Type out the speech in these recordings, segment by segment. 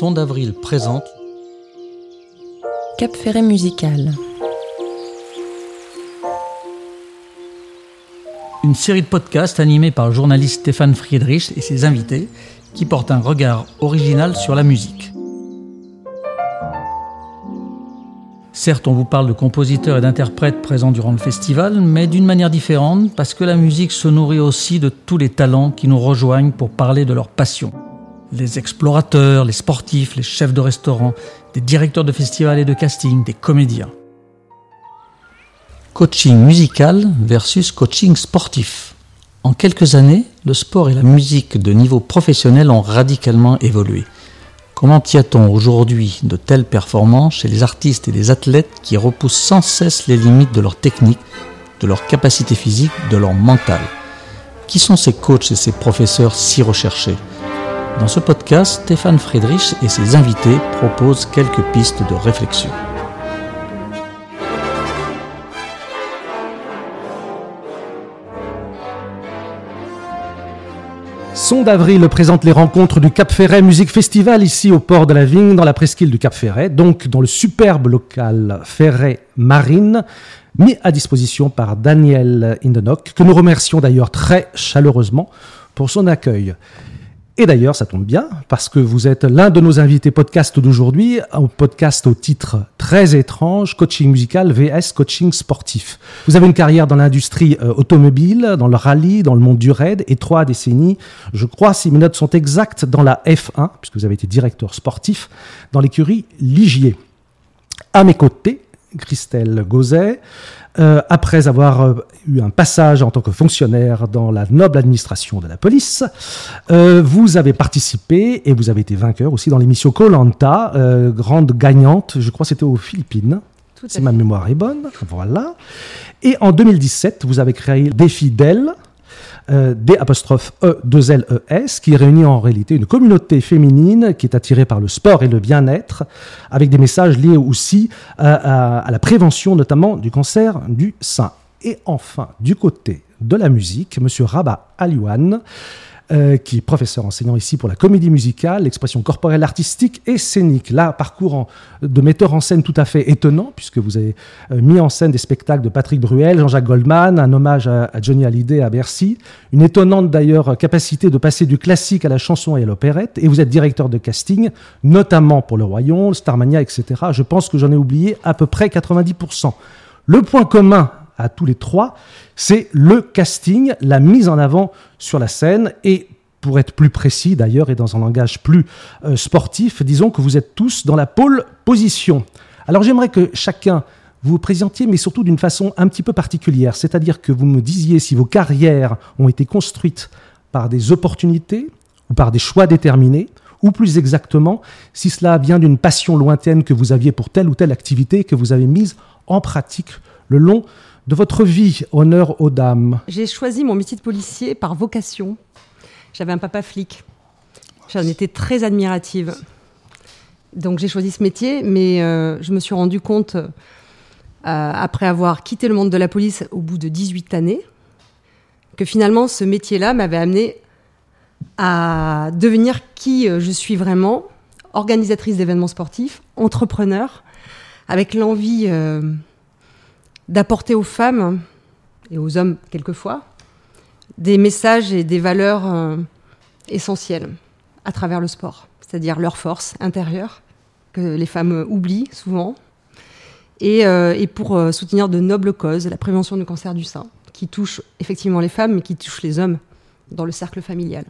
Son d'avril présente Cap Ferret musical. Une série de podcasts animés par le journaliste Stéphane Friedrich et ses invités qui portent un regard original sur la musique. Certes, on vous parle de compositeurs et d'interprètes présents durant le festival, mais d'une manière différente parce que la musique se nourrit aussi de tous les talents qui nous rejoignent pour parler de leur passion. Les explorateurs, les sportifs, les chefs de restaurant, des directeurs de festivals et de casting, des comédiens. Coaching musical versus coaching sportif. En quelques années, le sport et la musique de niveau professionnel ont radicalement évolué. Comment y a-t-on aujourd'hui de telles performances chez les artistes et les athlètes qui repoussent sans cesse les limites de leur technique, de leur capacité physique, de leur mental? Qui sont ces coachs et ces professeurs si recherchés? Dans ce podcast, Stéphane Friedrich et ses invités proposent quelques pistes de réflexion. Son d'avril présente les rencontres du Cap Ferret Musique Festival ici au port de la Vigne, dans la presqu'île du Cap Ferret, donc dans le superbe local Ferret Marine, mis à disposition par Daniel Indenock, que nous remercions d'ailleurs très chaleureusement pour son accueil. Et d'ailleurs, ça tombe bien, parce que vous êtes l'un de nos invités podcast d'aujourd'hui, un podcast au titre très étrange, coaching musical vs coaching sportif. Vous avez une carrière dans l'industrie euh, automobile, dans le rallye, dans le monde du raid, et trois décennies, je crois, si mes notes sont exactes, dans la F1, puisque vous avez été directeur sportif, dans l'écurie Ligier. À mes côtés, Christelle Gauzet, euh, après avoir euh, eu un passage en tant que fonctionnaire dans la noble administration de la police, euh, vous avez participé et vous avez été vainqueur aussi dans l'émission Colanta, grande gagnante, je crois c'était aux Philippines. Si ma mémoire est bonne, voilà. Et en 2017, vous avez créé Des Fidèles, euh, D apostrophe E 2 L E S qui réunit en réalité une communauté féminine qui est attirée par le sport et le bien-être avec des messages liés aussi à, à la prévention notamment du cancer du sein. Et enfin, du côté de la musique, Monsieur Rabat Aliouane, euh, qui est professeur enseignant ici pour la comédie musicale, l'expression corporelle artistique et scénique. Là, parcours de metteur en scène tout à fait étonnant, puisque vous avez euh, mis en scène des spectacles de Patrick Bruel, Jean-Jacques Goldman, un hommage à, Johnny Hallyday à Bercy, une étonnante d'ailleurs capacité de passer du classique à la chanson et à l'opérette, et vous êtes directeur de casting, notamment pour Le Royaume, Starmania, etc. Je pense que j'en ai oublié à peu près 90%. Le point commun à tous les trois, c'est le casting, la mise en avant sur la scène et pour être plus précis d'ailleurs et dans un langage plus euh, sportif, disons que vous êtes tous dans la pole position. Alors j'aimerais que chacun vous vous présentiez, mais surtout d'une façon un petit peu particulière, c'est-à-dire que vous me disiez si vos carrières ont été construites par des opportunités ou par des choix déterminés, ou plus exactement, si cela vient d'une passion lointaine que vous aviez pour telle ou telle activité que vous avez mise en pratique le long de votre vie, honneur aux dames J'ai choisi mon métier de policier par vocation. J'avais un papa flic. J'en étais très admirative. Donc j'ai choisi ce métier, mais euh, je me suis rendu compte, euh, après avoir quitté le monde de la police au bout de 18 années, que finalement ce métier-là m'avait amené à devenir qui euh, je suis vraiment, organisatrice d'événements sportifs, entrepreneur, avec l'envie d'apporter aux femmes et aux hommes quelquefois des messages et des valeurs euh, essentielles à travers le sport, c'est-à-dire leur force intérieure que les femmes oublient souvent, et, euh, pour euh, soutenir de nobles causes, la prévention du cancer du sein, qui touche effectivement les femmes, mais qui touche les hommes dans le cercle familial.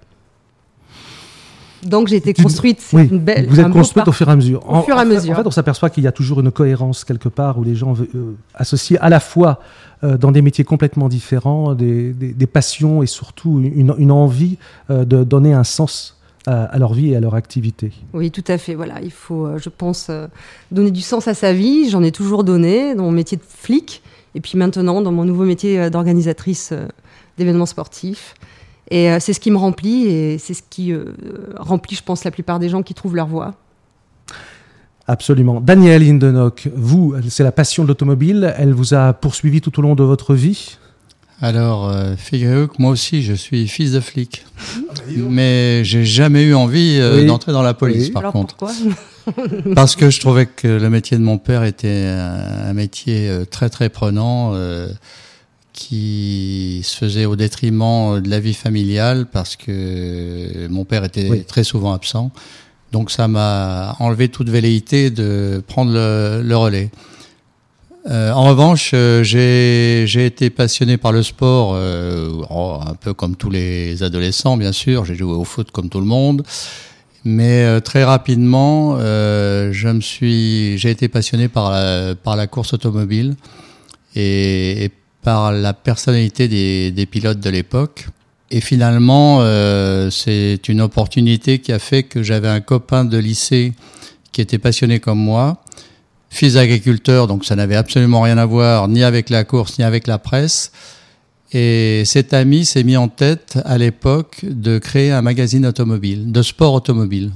Donc j'ai été construite. Oui, une belle, vous êtes construite au fur et à mesure. Au fur et à mesure. En fait, on s'aperçoit qu'il y a toujours une cohérence quelque part où les gens euh, associent à la fois euh, dans des métiers complètement différents, des, des, passions et surtout une, une envie euh, de donner un sens à, leur vie et à leur activité. Oui, tout à fait. Voilà, il faut, je pense, donner du sens à sa vie. J'en ai toujours donné dans mon métier de flic et puis maintenant dans mon nouveau métier d'organisatrice d'événements sportifs. Et euh, c'est ce qui me remplit et c'est ce qui euh, remplit, je pense, la plupart des gens qui trouvent leur voie. Absolument. Daniel Hindenock, vous, c'est la passion de l'automobile. Elle vous a poursuivi tout au long de votre vie? Alors, euh, figurez-vous que moi aussi, je suis fils de flic. mais j'ai jamais eu envie euh, Oui. d'entrer dans la police, Oui. par Alors contre. pourquoi? Parce que je trouvais que le métier de mon père était un, un métier euh, très très prenant, euh, qui se faisait au détriment de la vie familiale, parce que mon père était Oui. très souvent absent. Donc ça m'a enlevé toute velléité de prendre le, le relais. Euh, en revanche, euh, j'ai été passionné par le sport, euh, oh, un peu comme tous les adolescents, bien sûr. J'ai joué au foot comme tout le monde. Mais euh, très rapidement, euh, je me suis, j'ai été passionné par la, par la course automobile et, et par la personnalité des, des pilotes de l'époque. Et finalement, euh, c'est une opportunité qui a fait que j'avais un copain de lycée qui était passionné comme moi, fils d'agriculteur, donc ça n'avait absolument rien à voir ni avec la course ni avec la presse. Et cet ami s'est mis en tête à l'époque de créer un magazine automobile, de sport automobile.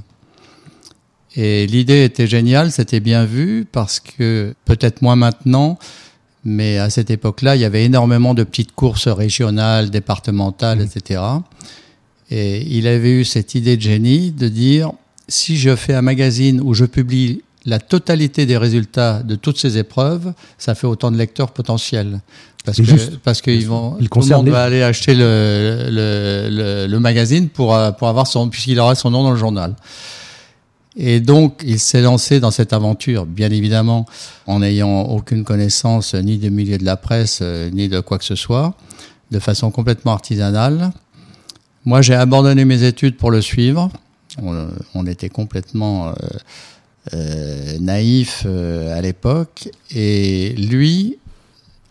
Et l'idée était géniale, c'était bien vu parce que peut-être moins maintenant, mais à cette époque-là, il y avait énormément de petites courses régionales, départementales, etc. Et il avait eu cette idée de génie de dire si je fais un magazine où je publie la totalité des résultats de toutes ces épreuves, ça fait autant de lecteurs potentiels. Parce que juste. parce qu'ils vont Il tout le monde va aller acheter le, le, le, le magazine pour euh, pour avoir son puisqu'il aura son nom dans le journal. Et donc, il s'est lancé dans cette aventure, bien évidemment, en n'ayant aucune connaissance ni du milieu de la presse, euh, ni de quoi que ce soit, de façon complètement artisanale. Moi, j'ai abandonné mes études pour le suivre. On, on était complètement euh, euh, naïf euh, à l'époque. Et lui,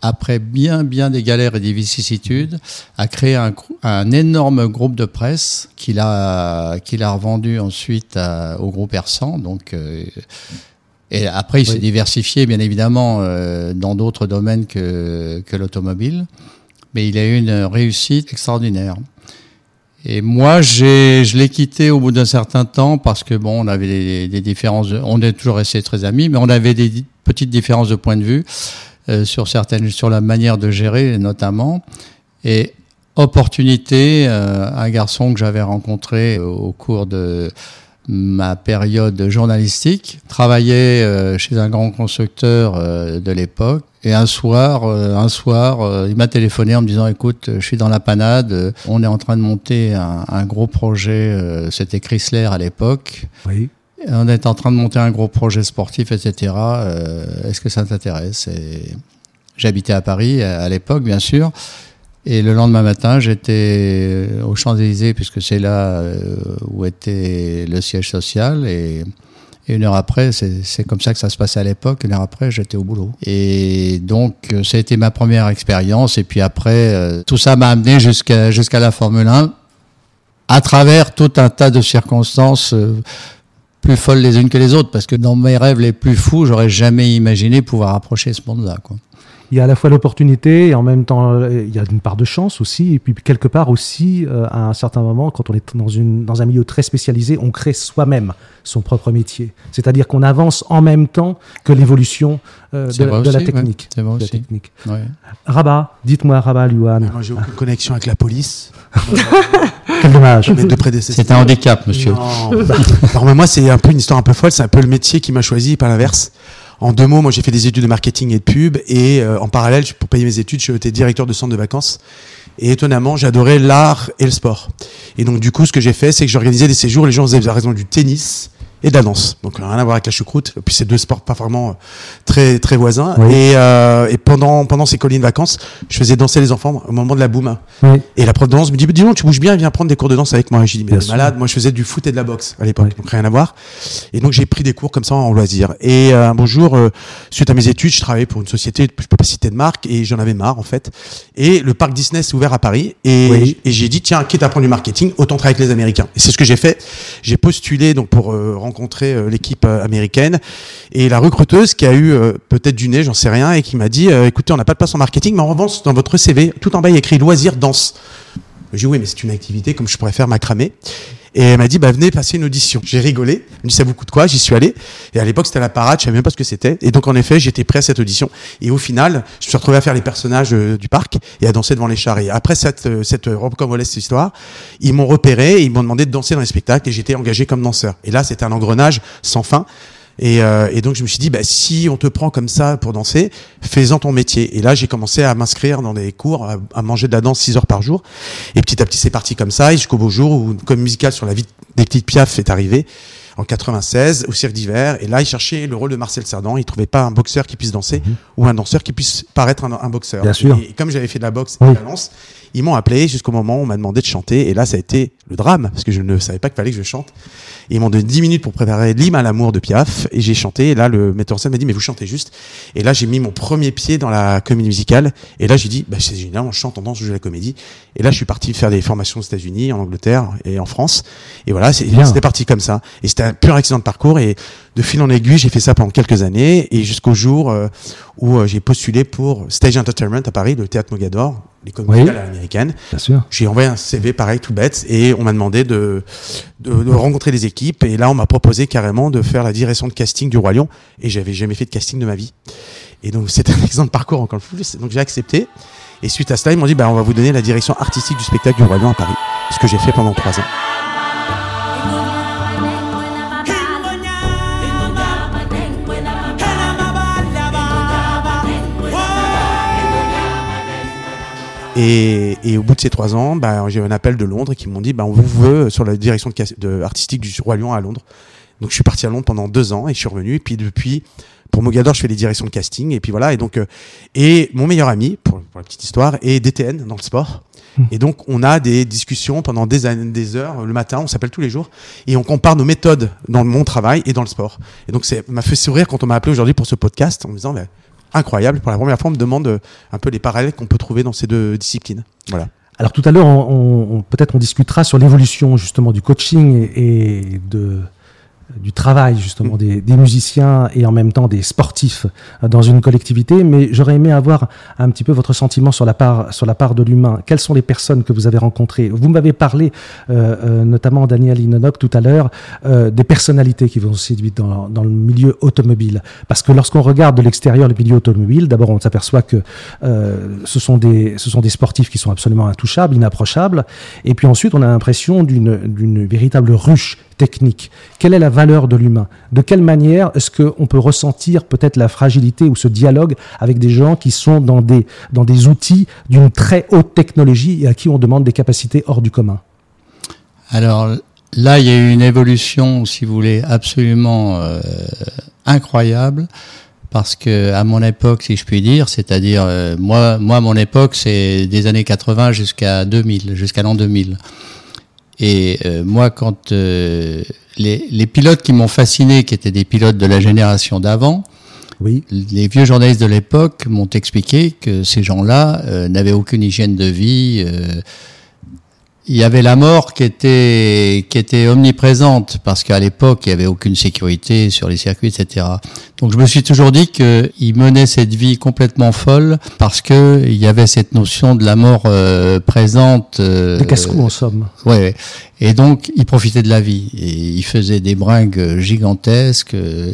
après bien, bien des galères et des vicissitudes, a créé un, un énorme groupe de presse qu'il a, qu'il a revendu ensuite à- au groupe Ersan. Donc, euh, et après, il s'est diversifié, bien évidemment, euh, dans d'autres domaines que, que l'automobile. Mais il a eu une réussite extraordinaire. Et moi, j'ai, je l'ai quitté au bout d'un certain temps parce que bon, on avait des, des différences. de- on est toujours resté très amis, mais on avait des petites différences de point de vue euh, sur certaines, sur la manière de gérer, notamment. Et opportunité, euh, un garçon que j'avais rencontré au cours de ma période journalistique, travaillait euh, chez un grand constructeur euh, de l'époque. Et un soir, euh, un soir, il m'a téléphoné en me disant "Écoute, je suis dans la panade. On est en train de monter un, un gros projet. C'était Chrysler à l'époque. Oui. On est en train de monter un gros projet sportif, etc. Euh, Est-ce que ça t'intéresse? Et J'habitais à Paris à, l'époque, bien sûr. Et le lendemain matin, j'étais aux Champs-Élysées, puisque c'est là euh, où était le siège social. Et, une heure après, c'est comme ça que ça se passait à l'époque. Une heure après, j'étais au boulot. Et donc, euh, ça a été ma première expérience. Et puis après, euh, tout ça m'a amené jusqu'à la Formule 1, à travers tout un tas de circonstances. Plus folles les unes que les autres, parce que dans mes rêves les plus fous, j'aurais jamais imaginé pouvoir approcher ce monde-là. Il y a à la fois l'opportunité et en même temps, euh, il y a une part de chance aussi. Et puis, quelque part aussi, euh, à un certain moment, quand on est dans, une, dans un milieu très spécialisé, on crée soi-même son propre métier. C'est-à-dire qu'on avance en même temps que l'évolution euh, de, la ouais. technique. C'est vrai De la aussi. technique. Ouais. Rabat, dites-moi, Rabat, Luan. Moi, j'ai aucune connexion avec la police. Quel dommage. C'est un handicap, monsieur. Non. Alors, mais moi, c'est un peu une histoire un peu folle. C'est un peu le métier qui m'a choisi, pas l'inverse. En deux mots, moi, j'ai fait des études de marketing et de pub. Et euh, en parallèle, pour payer mes études, été directeur de centre de vacances. Et étonnamment, j'adorais l'art et le sport. Et donc, du coup, ce que j'ai fait, c'est que j'organisais des séjours. Les gens faisaient raison du tennis et de la danse. Donc, rien à voir avec la choucroute. Et puis, c'est deux sports pas vraiment euh, très, très voisins. Oui. Et, euh, et pendant, pendant ces colonies de vacances, je faisais danser les enfants au moment de la boum. Oui. Et la prof de danse me dit, dis donc, tu bouges bien, viens prendre des cours de danse avec moi. Et j'ai dit, mais t'es malade, moi je faisais du foot et de la boxe à l'époque, Oui. donc rien à voir. Et donc j'ai pris des cours comme ça en loisir. Et euh, un bonjour, euh, suite à mes études, je travaillais pour une société, je peux pas citer de marque, et j'en avais marre en fait. Et le parc Disney s'est ouvert à Paris, et, j'ai dit, tiens, quitte à prendre du marketing, autant travailler avec les Américains. Et c'est ce que j'ai fait. J'ai postulé donc pour euh, rencontrer euh, l'équipe euh, américaine, et la recruteuse qui a eu euh, peut-être du nez, j'en sais rien, et qui m'a dit, écoutez, on n'a pas de place en marketing, mais en revanche, dans votre CV, tout en bas, il y a écrit loisir, danse. J'ai dit oui, mais c'est une activité comme je pourrais faire macramé. Et elle m'a dit, bah, venez passer une audition. J'ai rigolé. Elle me dit, ça vous coûte quoi? J'y suis allé. Et à l'époque, c'était la parade. Je savais même pas ce que c'était. Et donc, en effet, j'étais prêt à cette audition. Et au final, je me suis retrouvé à faire les personnages euh, du parc et à danser devant les chars. Et après cette, euh, cette robe comme cette histoire, ils m'ont repéré et ils m'ont demandé de danser dans les spectacles et j'étais engagé comme danseur. Et là, c'était un engrenage sans fin. Et, euh, et, donc je me suis dit, bah, si on te prend comme ça pour danser, fais-en ton métier. Et là, j'ai commencé à m'inscrire dans des cours, à, à, manger de la danse 6 heures par jour. Et petit à petit, c'est parti comme ça, jusqu'au beau jour où une comédie musicale sur la vie des petites piafs est arrivée en 96 au cirque d'hiver. Et là, il cherchait le rôle de Marcel Cerdan. Il trouvait pas un boxeur qui puisse danser mmh. ou un danseur qui puisse paraître un, un boxeur. Bien sûr. Et, comme j'avais fait de la boxe et de la danse, ils m'ont appelé jusqu'au moment où on m'a demandé de chanter. Et là, ça a été le drame parce que je ne savais pas qu'il fallait que je chante. Et ils m'ont donné 10 minutes pour préparer l'hymne à l'amour de Piaf. Et j'ai chanté. Et là, le metteur en scène m'a dit, mais vous chantez juste. Et là, j'ai mis mon premier pied dans la comédie musicale. Et là, j'ai dit, bah, c'est génial, on chante, on danse, on joue la comédie. Et là, je suis parti faire des formations aux États-Unis, en Angleterre et en France. Et voilà, c'était parti comme ça. Et c'était un pur accident de parcours. Et de fil en aiguille, j'ai fait ça pendant quelques années. Et jusqu'au jour euh, où euh, j'ai postulé pour Stage Entertainment à Paris, le théâtre Mogador, les comédies Oui. américaines. Bien sûr. J'ai envoyé un CV pareil, tout bête, et on m'a demandé de, de, de rencontrer des équipes. Et là, on m'a proposé carrément de faire la direction de casting du Roi Lion. Et j'avais jamais fait de casting de ma vie. Et donc, c'était un exemple de parcours encore plus. Donc, j'ai accepté. Et suite à cela, ils m'ont dit, bah, on va vous donner la direction artistique du spectacle du Roi Lion à Paris. Ce que j'ai fait pendant trois ans. Et, et, au bout de ces trois ans, bah, j'ai eu un appel de Londres qui m'ont dit bah, on vous veut sur la direction de, de, artistique du Roi Lion à Londres. Donc je suis parti à Londres pendant deux ans et je suis revenu. Et puis depuis, pour Mogador, je fais les directions de casting. Et puis voilà. Et donc, euh, et mon meilleur ami, pour, pour, la petite histoire, est DTN dans le sport. Et donc, on a des discussions pendant des années, des heures, le matin, on s'appelle tous les jours, et on compare nos méthodes dans mon travail et dans le sport. Et donc, ça m'a fait sourire quand on m'a appelé aujourd'hui pour ce podcast en me disant, bah, incroyable. Pour la première fois, on me demande euh, un peu les parallèles qu'on peut trouver dans ces deux disciplines. Voilà. Alors tout à l'heure, peut-être on discutera sur l'évolution justement du coaching et de du travail justement des, musiciens et en même temps des sportifs dans une collectivité, mais j'aurais aimé avoir un petit peu votre sentiment sur la part sur la part de l'humain. Quelles sont les personnes que vous avez rencontrées? Vous m'avez parlé euh, euh, notamment Daniel Inonok tout à l'heure euh, des personnalités qui vous ont séduit dans, dans le milieu automobile, parce que lorsqu'on regarde de l'extérieur le milieu automobile, d'abord on s'aperçoit que euh, ce sont des ce sont des sportifs qui sont absolument intouchables, inapprochables, et puis ensuite on a l'impression d'une véritable ruche technique Quelle est la valeur de l'humain? De quelle manière est-ce qu'on peut ressentir peut-être la fragilité ou ce dialogue avec des gens qui sont dans des, outils d'une très haute technologie et à qui on demande des capacités hors du commun? Alors là, il y a eu une évolution, si vous voulez, absolument euh, incroyable. Parce que à mon époque, si je puis dire, c'est-à-dire euh, moi, moi, mon époque, c'est des années 80 jusqu'à 2000, jusqu'à l'an 2000. Et euh, moi, quand euh, les, les, pilotes qui m'ont fasciné, qui étaient des pilotes de la génération d'avant, oui. les vieux journalistes de l'époque m'ont expliqué que ces gens-là euh, n'avaient aucune hygiène de vie. Il y avait la mort qui était qui était omniprésente parce qu'à l'époque il y avait aucune sécurité sur les circuits, etc. Donc je me suis toujours dit qu'ils menaient cette vie complètement folle parce que il y avait cette notion de la mort euh, présente. Euh, des casse-coups en somme. Ouais. Et donc ils profitaient de la vie et ils faisaient des bringues gigantesques. Euh,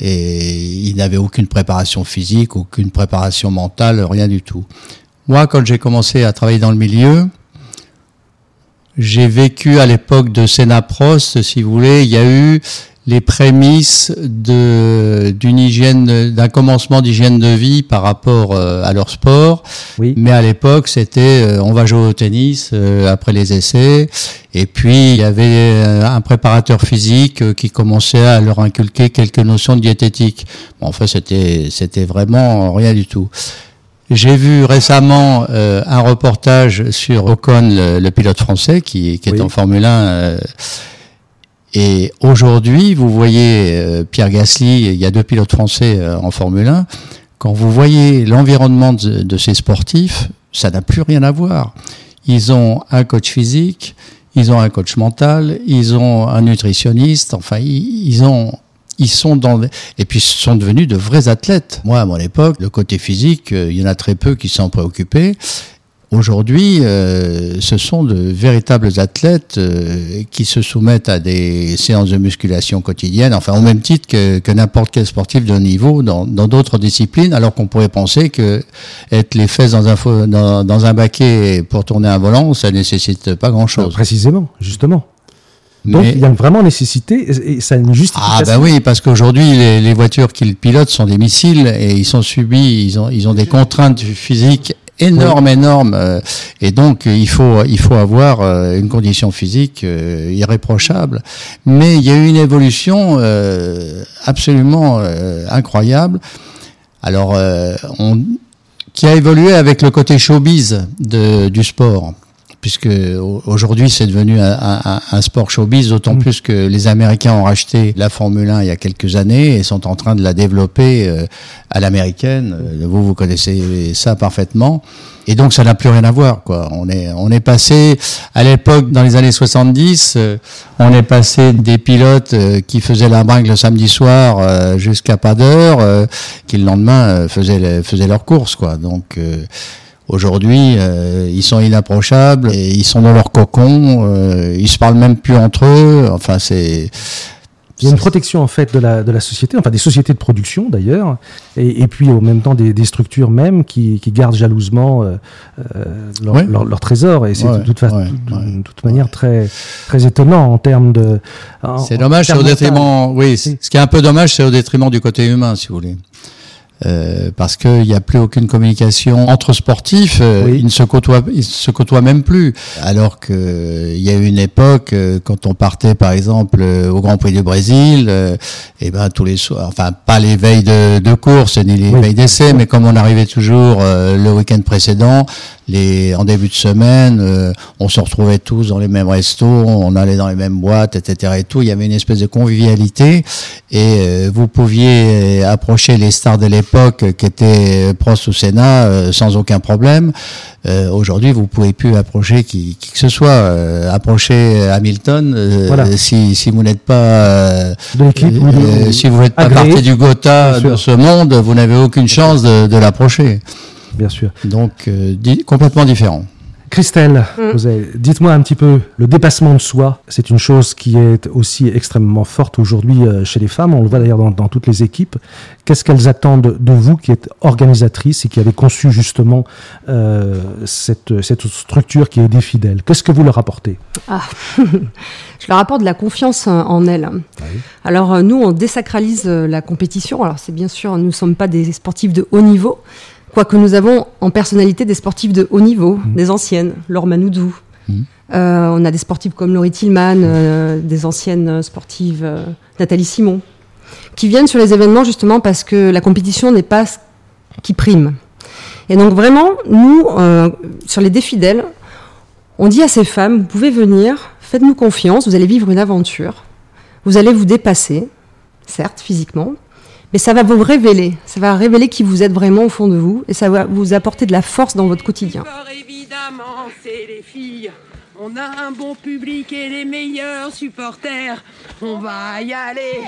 et ils n'avaient aucune préparation physique, aucune préparation mentale, rien du tout. Moi, quand j'ai commencé à travailler dans le milieu, j'ai vécu à l'époque de Sénaprost, si vous voulez, il y a eu les prémices d'une hygiène d'un commencement d'hygiène de vie par rapport euh, à leur sport. Oui. mais à l'époque c'était euh, on va jouer au tennis euh, après les essais. Et puis il y avait un préparateur physique qui commençait à leur inculquer quelques notions de diététique. Bon, en fait c'était c'était vraiment rien du tout j'ai vu récemment euh, un reportage sur Ocon, le, le pilote français, qui, qui est Oui. en Formule 1. euh, et aujourd'hui, vous voyez euh, Pierre Gasly, il y a deux pilotes français euh, en Formule 1. Quand vous voyez l'environnement de, de ces sportifs, ça n'a plus rien à voir. Ils ont un coach physique, ils ont un coach mental, ils ont un nutritionniste. Enfin, ils, ils ont ils sont dans et puis sont devenus de vrais athlètes. Moi, à mon époque, le côté physique, euh, il y en a très peu qui s'en préoccupaient. Aujourd'hui, euh, ce sont de véritables athlètes euh, qui se soumettent à des séances de musculation quotidiennes, enfin au même titre que, que n'importe quel sportif de niveau dans d'autres disciplines, alors qu'on pourrait penser que être les fesses dans un, dans, dans un baquet pour tourner un volant, ça nécessite pas grand-chose. Précisément, justement. Donc Mais- il y a vraiment nécessité et, ça a une justification. Ah bah oui, parce qu'aujourd'hui les, les voitures qu'ils pilotent sont des missiles et ils sont subis, ils ont ils ont des contraintes physiques énormes, énormes, euh, et donc euh, il faut il faut avoir euh, une condition physique irréprochable. Mais il y a eu une évolution absolument incroyable. Alors on qui a évolué avec le côté showbiz de, du sport. Puisque au- aujourd'hui c'est devenu un, un- un sport showbiz, d'autant Mm. plus que les Américains ont racheté la Formule 1 il y a quelques années et sont en train de la développer euh, à l'américaine. Euh, Vous vous connaissez ça parfaitement. Et donc ça n'a plus rien à voir quoi. On est on est passé à l'époque dans les années 70, euh, on est passé des pilotes euh, qui faisaient la bringue le samedi soir euh, jusqu'à pas d'heure, qui le lendemain faisaient faisaient leurs courses quoi. Donc euh, Aujourd'hui, euh, ils sont inapprochables, et ils sont dans leur cocon, euh, ils se parlent même plus entre eux. Enfin, c'est Il y a une protection en fait de la, de la société, enfin des sociétés de production d'ailleurs, et, et puis en même temps des, des structures même qui, qui gardent jalousement euh, euh, leur, Ouais. leur, leur trésor. Et c'est Ouais, de toute, fa- ouais, de- toute manière très, très étonnant en termes de. C'est dommage, c'est au détriment. Oui, ce qui est un peu dommage, c'est au détriment du côté humain, si vous voulez. Euh, parce qu'il n'y a plus aucune communication entre sportifs, euh, Oui. ils ne se côtoient, ils se côtoient même plus. Alors que euh, il y a eu une époque euh, quand on partait, par exemple, au Grand Prix du Brésil, et ben tous les soirs, enfin pas les veilles de, de course ni les Oui. veilles d'essai, mais comme on arrivait toujours le week-end précédent, les en début de semaine, euh, on se retrouvait tous dans les mêmes restos, on allait dans les mêmes boîtes, etc. Et tout, il y avait une espèce de convivialité et euh, vous pouviez approcher les stars de l'époque qui étaient Prost ou Senna euh, sans aucun problème. Euh, Aujourd'hui, vous pouvez plus approcher qui, qui que ce soit. Euh, approcher Hamilton euh, Voilà. si, si vous n'êtes pas euh, euh, si vous n'êtes pas partie du Gotha de ce monde, vous n'avez aucune chance de, de l'approcher. Bien sûr. Donc, euh, di- complètement différent. Christelle, Mm. dites-moi un petit peu, le dépassement de soi, c'est une chose qui est aussi extrêmement forte aujourd'hui euh, chez les femmes, on le voit d'ailleurs dans, dans toutes les équipes. Qu'est-ce qu'elles attendent de vous qui êtes organisatrice et qui avez conçu justement euh, cette, cette structure qui est des fidèles? Qu'est-ce que vous leur apportez? Ah. Je leur apporte de la confiance euh, en elles. Alors euh, nous, on désacralise la compétition. Alors c'est bien sûr, nous ne sommes pas des sportifs de haut niveau, quoique nous avons en personnalité des sportifs de haut niveau, des anciennes, Laure Manoudou. Mhm. Euh, on a des sportifs comme Laurie Tillman, euh, des anciennes sportives, euh, Nathalie Simon, qui viennent sur les événements justement parce que la compétition n'est pas ce qui prime. Et donc vraiment, nous, sur les défidèles, on dit à ces femmes, vous pouvez venir, faites-nous confiance, vous allez vivre une aventure, vous allez vous dépasser, certes, physiquement, mais ça va vous révéler, ça va révéler qui vous êtes vraiment au fond de vous, et ça va vous apporter de la force dans votre quotidien. Encore évidemment, c'est les filles. On a un bon public et les meilleurs supporters. On va y aller,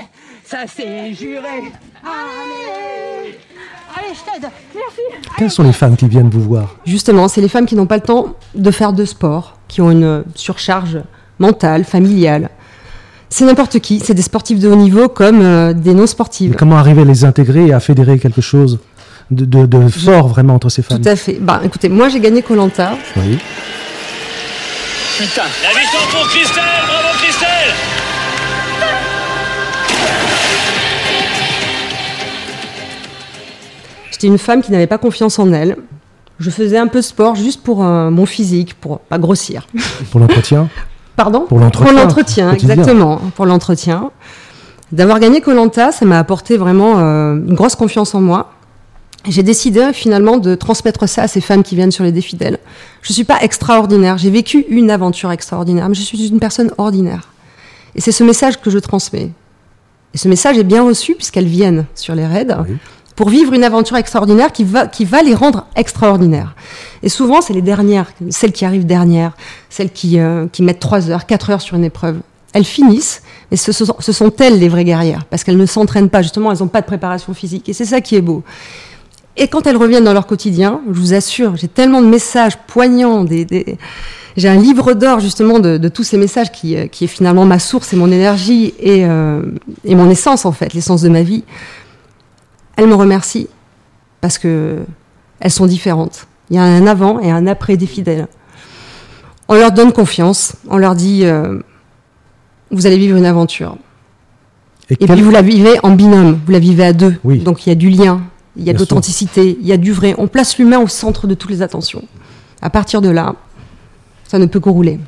ça c'est juré. Allez Allez, je t'aide Merci Quelles sont les femmes qui viennent vous voir? Justement, c'est les femmes qui n'ont pas le temps de faire de sport, qui ont une surcharge mentale, familiale. C'est n'importe qui, c'est des sportifs de haut niveau comme euh, des non-sportives. Mais Comment arriver à les intégrer et à fédérer quelque chose de, de- de fort vraiment entre ces femmes? Tout à fait. Bah, écoutez, moi j'ai gagné Colanta. Oui. La victoire pour Christelle, bravo Christelle J'étais une femme qui n'avait pas confiance en elle. Je faisais un peu de sport juste pour euh, mon physique, pour pas grossir. Pour l'entretien? Pardon Pour l'entretien l'entretien, quotidien. exactement. Pour l'entretien. D'avoir gagné Colanta, ça m'a apporté vraiment euh, une grosse confiance en moi. J'ai décidé finalement de transmettre ça à ces femmes qui viennent sur les défis d'elles. Je suis pas extraordinaire. J'ai vécu une aventure extraordinaire, mais je suis une personne ordinaire. Et c'est ce message que je transmets. Et ce message est bien reçu puisqu'elles viennent sur les raids Oui. Pour vivre une aventure extraordinaire qui va, qui va les rendre extraordinaires. Et souvent, c'est les dernières, celles qui arrivent dernières, celles qui, euh, qui mettent 3 heures, 4 heures sur une épreuve. Elles finissent, mais ce, sont- elles les vraies guerrières, parce qu'elles ne s'entraînent pas, justement, elles n'ont pas de préparation physique. Et c'est ça qui est beau. Et quand elles reviennent dans leur quotidien, je vous assure, j'ai tellement de messages poignants, j'ai un livre d'or justement de, de tous ces messages qui, euh, qui est finalement ma source et mon énergie et, euh, et mon essence en fait, l'essence de ma vie. Elles me remercient parce que elles sont différentes. Il y a un avant et un après des fidèles. On leur donne confiance, on leur dit euh, vous allez vivre une aventure. Et Et quel- puis vous la vivez en binôme, vous la vivez à deux. Oui. Donc il y a du lien, il y a de l'authenticité, il y a du vrai. On place l'humain au centre de toutes les attentions. À partir de là, ça ne peut que rouler.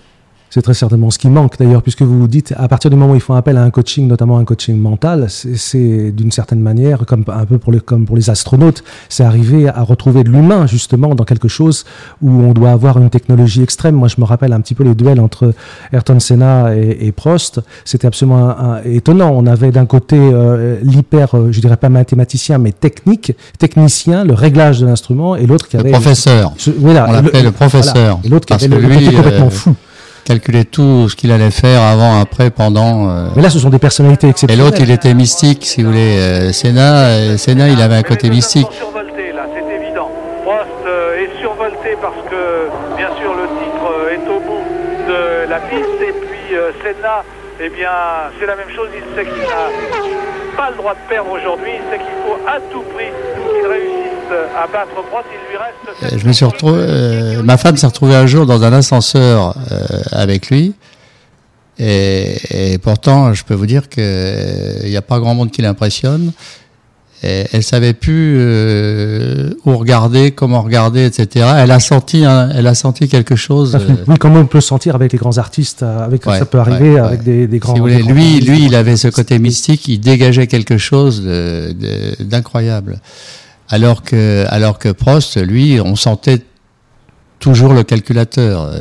C'est très certainement ce qui manque d'ailleurs, puisque vous vous dites, à partir du moment où ils font appel à un coaching, notamment un coaching mental, c'est- d'une certaine manière, comme un peu pour les, comme pour les astronautes, c'est arriver à retrouver de l'humain justement dans quelque chose où on doit avoir une technologie extrême. Moi, je me rappelle un petit peu les duels entre Ayrton Senna et, et Prost. C'était absolument un- un- étonnant. On avait d'un côté euh, l'hyper, euh, je dirais pas mathématicien, mais technique, technicien, le réglage de l'instrument, et l'autre qui Le avait professeur Ce- voilà, On l'appelait le professeur, voilà. Et l'autre qui avait le, le lui, côté complètement euh, fou. Calculait tout ce qu'il allait faire avant, après, pendant. euh, Mais là, ce sont des personnalités Et exceptionnelles. l'autre, il était mystique, si vous voulez. Euh, Senna, euh, Senna, il avait un côté mystique. sont survoltés là, c'est évident. Prost euh, est survolté parce que bien sûr le titre est au bout de la piste et puis euh, Senna, eh bien c'est la même chose, il sait qu'il n'a pas le droit de perdre aujourd'hui, il sait qu'il faut à tout prix à battre Prost, il lui reste... Euh, Je me suis retrouvé, euh, ma femme s'est retrouvée un jour dans un ascenseur euh, avec lui. Et, et pourtant, je peux vous dire qu'il n'y a pas grand monde qui l'impressionne. Et elle savait plus euh, où regarder, comment regarder, etc. Elle a senti, elle a senti quelque chose. Euh, Oui, comme on peut se sentir avec les grands artistes, avec Ouais, ça peut arriver ouais, avec ouais. des, des grands. si vous voulez, des grands lui, artistes. lui, il avait ce côté mystique, il dégageait quelque chose de- de- d'incroyable. Alors que, alors que Prost, lui, on sentait toujours le calculateur. euh,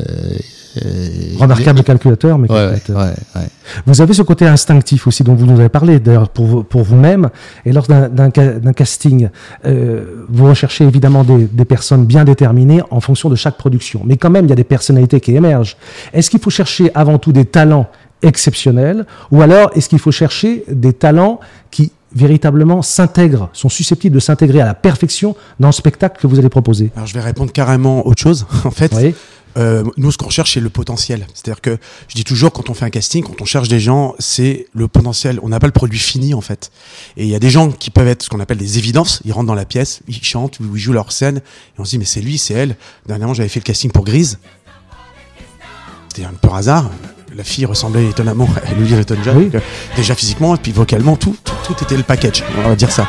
euh, Remarquable calculateur, mais Ouais, calculateur. ouais, ouais. Vous avez ce côté instinctif aussi dont vous nous avez parlé d'ailleurs pour, pour vous-même. Et lors d'un- d'un ca- d'un casting, euh, vous recherchez évidemment des, des personnes bien déterminées en fonction de chaque production. Mais quand même, il y a des personnalités qui émergent. Est-ce qu'il faut chercher avant tout des talents exceptionnels ou alors est-ce qu'il faut chercher des talents véritablement s'intègrent, sont susceptibles de s'intégrer à la perfection dans le spectacle que vous allez proposer Alors je vais répondre carrément autre chose. En fait, Oui. Euh, nous, ce qu'on recherche, c'est le potentiel. C'est-à-dire que je dis toujours, quand on fait un casting, quand on cherche des gens, c'est le potentiel. On n'a pas le produit fini, en fait. Et il y a des gens qui peuvent être ce qu'on appelle des évidences. Ils rentrent dans la pièce, ils chantent, ou ils jouent leur scène, et on se dit, mais c'est lui, c'est elle. Dernièrement, j'avais fait le casting pour Grise. C'était un peu hasard. La fille ressemblait étonnamment à. Oui. Donc, euh, Déjà physiquement, et puis vocalement, tout, tout, tout était le package. On va dire ça.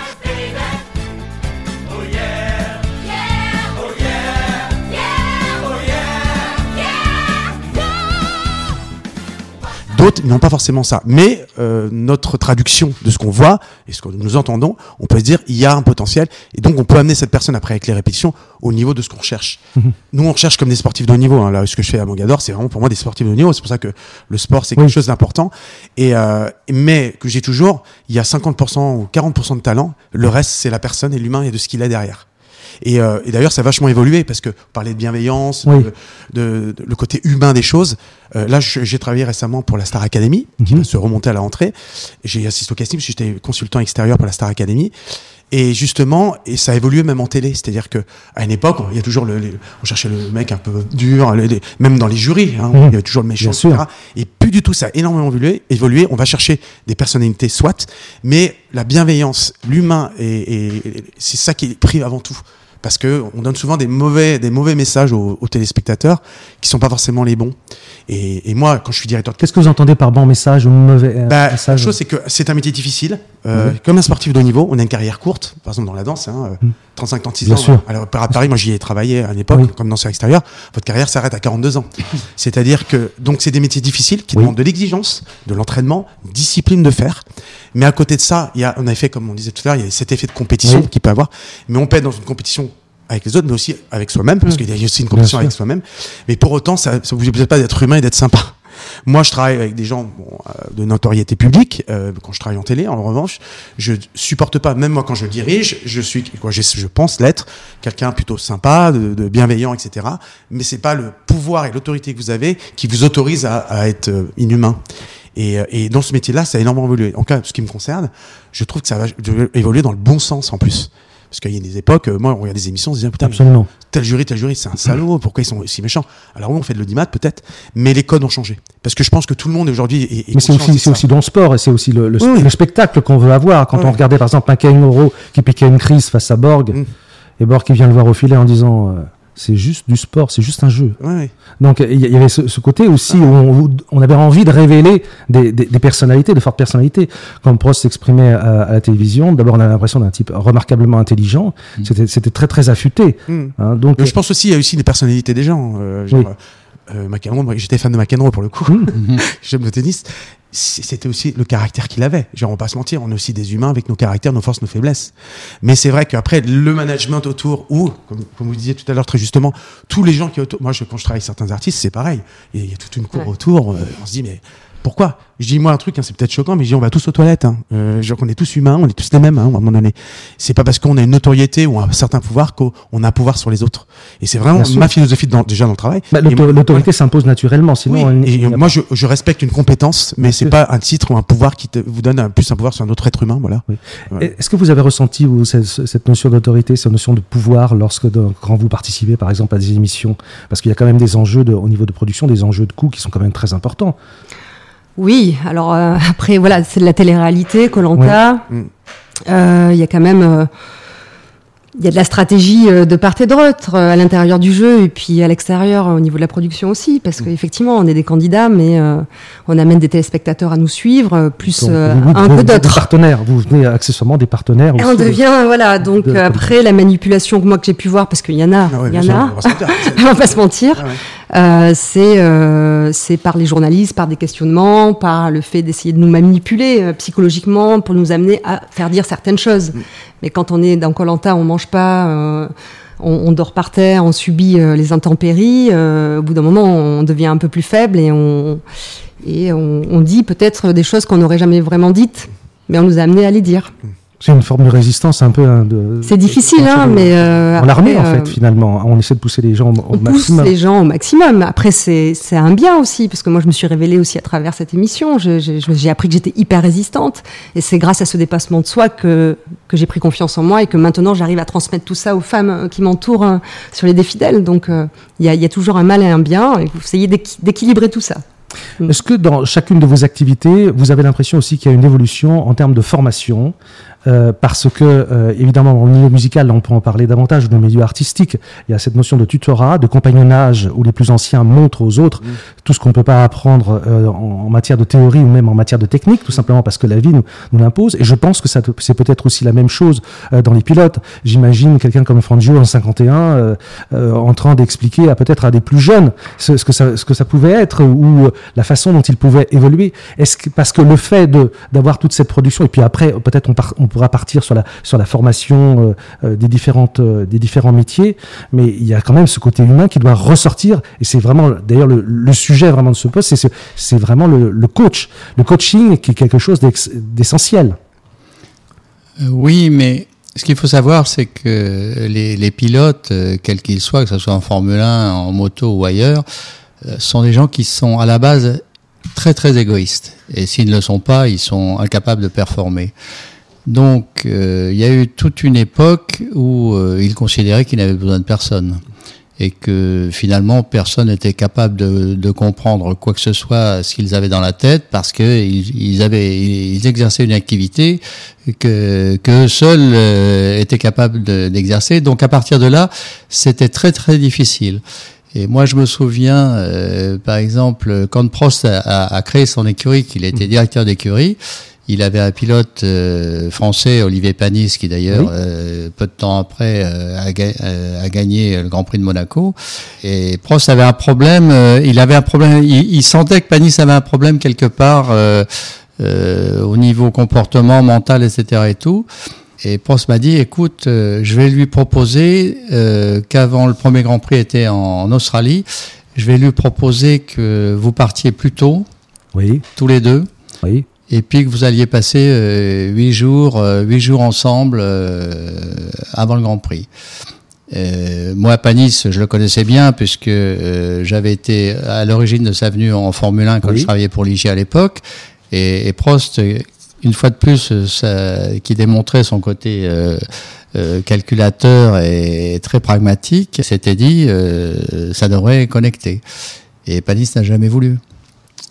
D'autres n'ont pas forcément ça. Mais euh, notre traduction de ce qu'on voit et ce que nous entendons, on peut se dire il y a un potentiel et donc on peut amener cette personne après avec les répétitions au niveau de ce qu'on recherche. Nous on recherche comme des sportifs de haut niveau. Hein. Là, ce que je fais à Mogador, c'est vraiment pour moi des sportifs de haut niveau. C'est pour ça que le sport c'est quelque Oui. chose d'important. Et euh, mais que j'ai toujours, il y a 50% ou 40% de talent. Le reste c'est la personne et l'humain et de ce qu'il a derrière. Et, euh, et d'ailleurs, ça a vachement évolué parce que vous parlez de bienveillance, Oui. de, de- de- le côté humain des choses. Euh, là, j'ai travaillé récemment pour la Star Academy, qui Mhm. va se remonter à la rentrée. J'ai assisté au casting, j'étais consultant extérieur pour la Star Academy. Et justement, et ça a évolué même en télé. C'est-à-dire que à une époque, il y a toujours le, les- on cherchait le mec un peu dur, le- les- même dans les jurys, hein, Mhm. il y avait toujours le méchant, etc. Et plus du tout, ça a énormément évolué. évolué. On va chercher des personnalités, soit, mais la bienveillance, l'humain, et, et- c'est ça qui est pris avant tout. Parce que on donne souvent des mauvais, des mauvais messages aux, aux téléspectateurs qui sont pas forcément les bons. Et, et moi, quand je suis directeur Qu'est-ce que vous entendez par bon message ou mauvais euh, bah, la message chose, c'est que c'est un métier difficile. Euh. Comme un sportif de haut niveau, on a une carrière courte. Par exemple, dans la danse, hein, euh, 35, 36 Bien ans. sûr. Alors, à Paris, moi, j'y ai travaillé à une époque, Oui. comme danseur extérieur. Votre carrière s'arrête à 42 ans. C'est-à-dire que, donc, c'est des métiers difficiles qui Oui. demandent de l'exigence, de l'entraînement, discipline de faire. Mais à côté de ça, il y a, on a fait, comme on disait tout à l'heure, il y a cet effet de compétition Oui. qui peut avoir. Mais on peut être dans une compétition avec les autres, mais aussi avec soi-même, parce qu'il y a aussi une compétition avec soi-même. Mais pour autant, ça ne vous oblige pas d'être humain et d'être sympa. Moi, je travaille avec des gens bon, euh, de notoriété publique. euh, quand je travaille en télé, en revanche, je supporte pas. Même moi, quand je dirige, je suis, quoi, je, je pense l'être quelqu'un plutôt sympa, de, de bienveillant, etc. Mais c'est pas le pouvoir et l'autorité que vous avez qui vous autorise à, à être euh, inhumain. Et, et dans ce métier-là, ça a énormément évolué. En cas, ce qui me concerne, je trouve que ça va évoluer dans le bon sens en plus. Parce qu'il y a des époques, euh, moi, on regarde des émissions, on se dit, putain, Absolument. tel jury, tel jury, c'est un salaud, pourquoi ils sont si méchants? Alors oui, on fait de l'audimat peut-être, mais les codes ont changé. Parce que je pense que tout le monde aujourd'hui est, est Mais c'est aussi, dans le sport et c'est aussi le, le, Oui, oui. le spectacle qu'on veut avoir. Quand on regardait par exemple un Kainoro qui piquait une crise face à Borg Mm. et Borg qui vient le voir au filet en disant euh, c'est juste du sport, c'est juste un jeu. Ouais. Donc il y avait ce, ce côté aussi où on, on avait envie de révéler des, des, des personnalités, de fortes personnalités. Quand Prost s'exprimait à, à la télévision, d'abord on a l'impression d'un type remarquablement intelligent. C'était C'était très très affûté. Mm. hein. donc Mais je pense aussi, il y a aussi des personnalités des gens. Euh, genre, Oui. Euh, McEnroe, moi, j'étais fan de McEnroe pour le coup. J'aime le tennis. C'était aussi le caractère qu'il avait. Genre, on va pas se mentir, on est aussi des humains avec nos caractères, nos forces, nos faiblesses. Mais c'est vrai qu'après, le management autour, ou, comme, comme vous disiez tout à l'heure très justement, tous les gens qui autour. Moi, je, quand je travaille avec certains artistes, c'est pareil. Il y a- il y a toute une cour Ouais. autour. euh, on se dit, mais pourquoi? Je dis, moi, un truc, hein, c'est peut-être choquant, mais je dis, on va tous aux toilettes. Hein. Euh, genre, on est tous humains, on est tous les mêmes, hein, à un moment donné. C'est pas parce qu'on a une notoriété ou un certain pouvoir qu'on on a un pouvoir sur les autres. Et c'est vraiment ma philosophie dans- déjà dans le travail. bah, l'autorité s'impose naturellement. Sinon, oui, on- et moi je, je respecte une compétence, mais c'est pas un titre ou un pouvoir qui te, vous donne un, plus un pouvoir sur un autre être humain, voilà. Ouais. Est-ce que vous avez ressenti vous, cette, cette notion d'autorité, cette notion de pouvoir lorsque de- quand vous participez par exemple à des émissions? Parce qu'il y a quand même des enjeux de, au niveau de production, des enjeux de coûts qui sont quand même très importants. Oui, alors euh, après, voilà, c'est de la télé-réalité, Colanta. Ouais. Euh, Il y a quand même. Il y a de la stratégie euh, de part et d'autre euh, à l'intérieur du jeu et puis à l'extérieur euh, au niveau de la production aussi parce Mm. qu'effectivement on est des candidats mais euh, on amène des téléspectateurs à nous suivre plus Donc, euh, vous- un vous- que Des d'autres. partenaires, vous venez accessoirement des partenaires. Et aussi on de- devient voilà donc de- après la manipulation que moi que j'ai pu voir parce qu'il y en a Ah ouais, il y en sûr, a on va pas se mentir Ah ouais. euh, c'est euh, c'est par les journalistes, par des questionnements, par le fait d'essayer de nous manipuler euh, psychologiquement pour nous amener à faire dire certaines choses. Mm. Mais quand on est dans Colanta, on mange pas, euh, on, dort par terre, on subit euh, les intempéries. euh, au bout d'un moment, on devient un peu plus faible et on dit peut-être des choses qu'on n'aurait jamais vraiment dites, mais on nous a amené à les dire. C'est une forme de résistance un peu. hein, C'est difficile, hein, mais euh, en armée en fait euh, finalement, on essaie de pousser les gens au, on pousse maximum. les gens au maximum. Après, c'est un bien aussi, parce que moi, je me suis révélée aussi à travers cette émission. J'ai appris que j'étais hyper résistante. Et c'est grâce à ce dépassement de soi que, que j'ai pris confiance en moi et que maintenant, j'arrive à transmettre tout ça aux femmes euh, qui m'entourent euh, sur les défis d'elles. Donc, euh, il y, a, y a toujours un mal et un bien. Et vous essayez d'équi- d'équilibrer tout ça. Est-ce que dans chacune de vos activités, vous avez l'impression aussi qu'il y a une évolution en termes de formation? Euh, parce que, euh, évidemment, au niveau musical, là, on peut en parler davantage, dans le milieu artistique, il y a cette notion de tutorat, de compagnonnage, où les plus anciens montrent aux autres tout ce qu'on ne peut pas apprendre euh, en, en matière de théorie ou même en matière de technique, tout simplement parce que la vie nous, nous l'impose. Et je pense que c'est peut-être aussi la même chose euh, dans les pilotes. J'imagine quelqu'un comme Fangio en 51 euh, euh, en train d'expliquer à peut-être à des plus jeunes ce, ce que ça, ce que ça pouvait être ou la façon dont il pouvait évoluer. Est-ce que parce que le fait de d'avoir toute cette production et puis après peut-être on, par- on pourra partir sur la sur la formation euh, euh, des différentes euh, des différents métiers, mais il y a quand même ce côté humain qui doit ressortir et c'est vraiment d'ailleurs le, sujet vraiment de ce poste, c'est ce- vraiment le, coach, le coaching qui est quelque chose d'essentiel. Oui, mais ce qu'il faut savoir, c'est que les, les pilotes, quels qu'ils soient, que ce soit en Formule 1, en moto ou ailleurs, sont des gens qui sont à la base très très égoïstes. Et s'ils ne le sont pas, ils sont incapables de performer. Donc, euh, il y a eu toute une époque où euh, ils considéraient qu'ils n'avaient besoin de personne et que finalement personne n'était capable de, de comprendre quoi que ce soit ce qu'ils avaient dans la tête parce que ils, avaient ils exerçaient une activité que que seuls euh, étaient capables de- d'exercer. Donc à partir de là c'était très très difficile. Et moi, je me souviens, euh, par exemple, quand Prost a, a- a créé son écurie, qu'il était directeur d'écurie, il avait un pilote euh, français, Olivier Panis, qui d'ailleurs, Oui. euh, peu de temps après, euh, a, ga- a gagné le Grand Prix de Monaco. Et Prost avait un problème, il avait un problème, il, il sentait que Panis avait un problème quelque part au niveau comportement mental, etc. et tout. Et Prost m'a dit, écoute, je vais lui proposer qu'avant le premier Grand Prix était en, en Australie, je vais lui proposer que vous partiez plus tôt, Oui, tous les deux, oui. Et puis que vous alliez passer euh, huit jours, euh, huit jours ensemble euh, avant le Grand Prix. Euh, moi, Panis, je le connaissais bien puisque euh, j'avais été à l'origine de sa venue en Formule 1 quand Oui. je travaillais pour l'IG à l'époque. Et, et Prost, une fois de plus, ça, qui démontrait son côté euh, calculateur et très pragmatique, s'était dit ça devrait connecter. Et Panis n'a jamais voulu.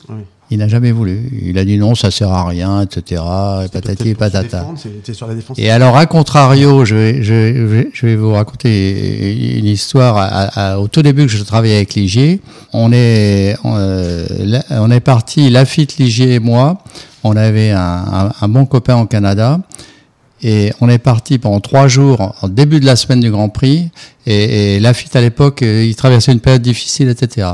Oui. Il n'a jamais voulu. Il a dit non, ça sert à rien, etc. Et patati et patata. défendre, C'était sur la défense. Et alors, à contrario, je vais, je, vais- je vais vous raconter une histoire. À- à- au tout début que je travaillais avec Ligier, on est, on, euh, on est parti, Lafitte, Ligier et moi. On avait un, un- un bon copain au Canada. Et on est parti pendant trois jours, en début de la semaine du Grand Prix. Et, et Lafitte, à l'époque, euh, il traversait une période difficile, etc.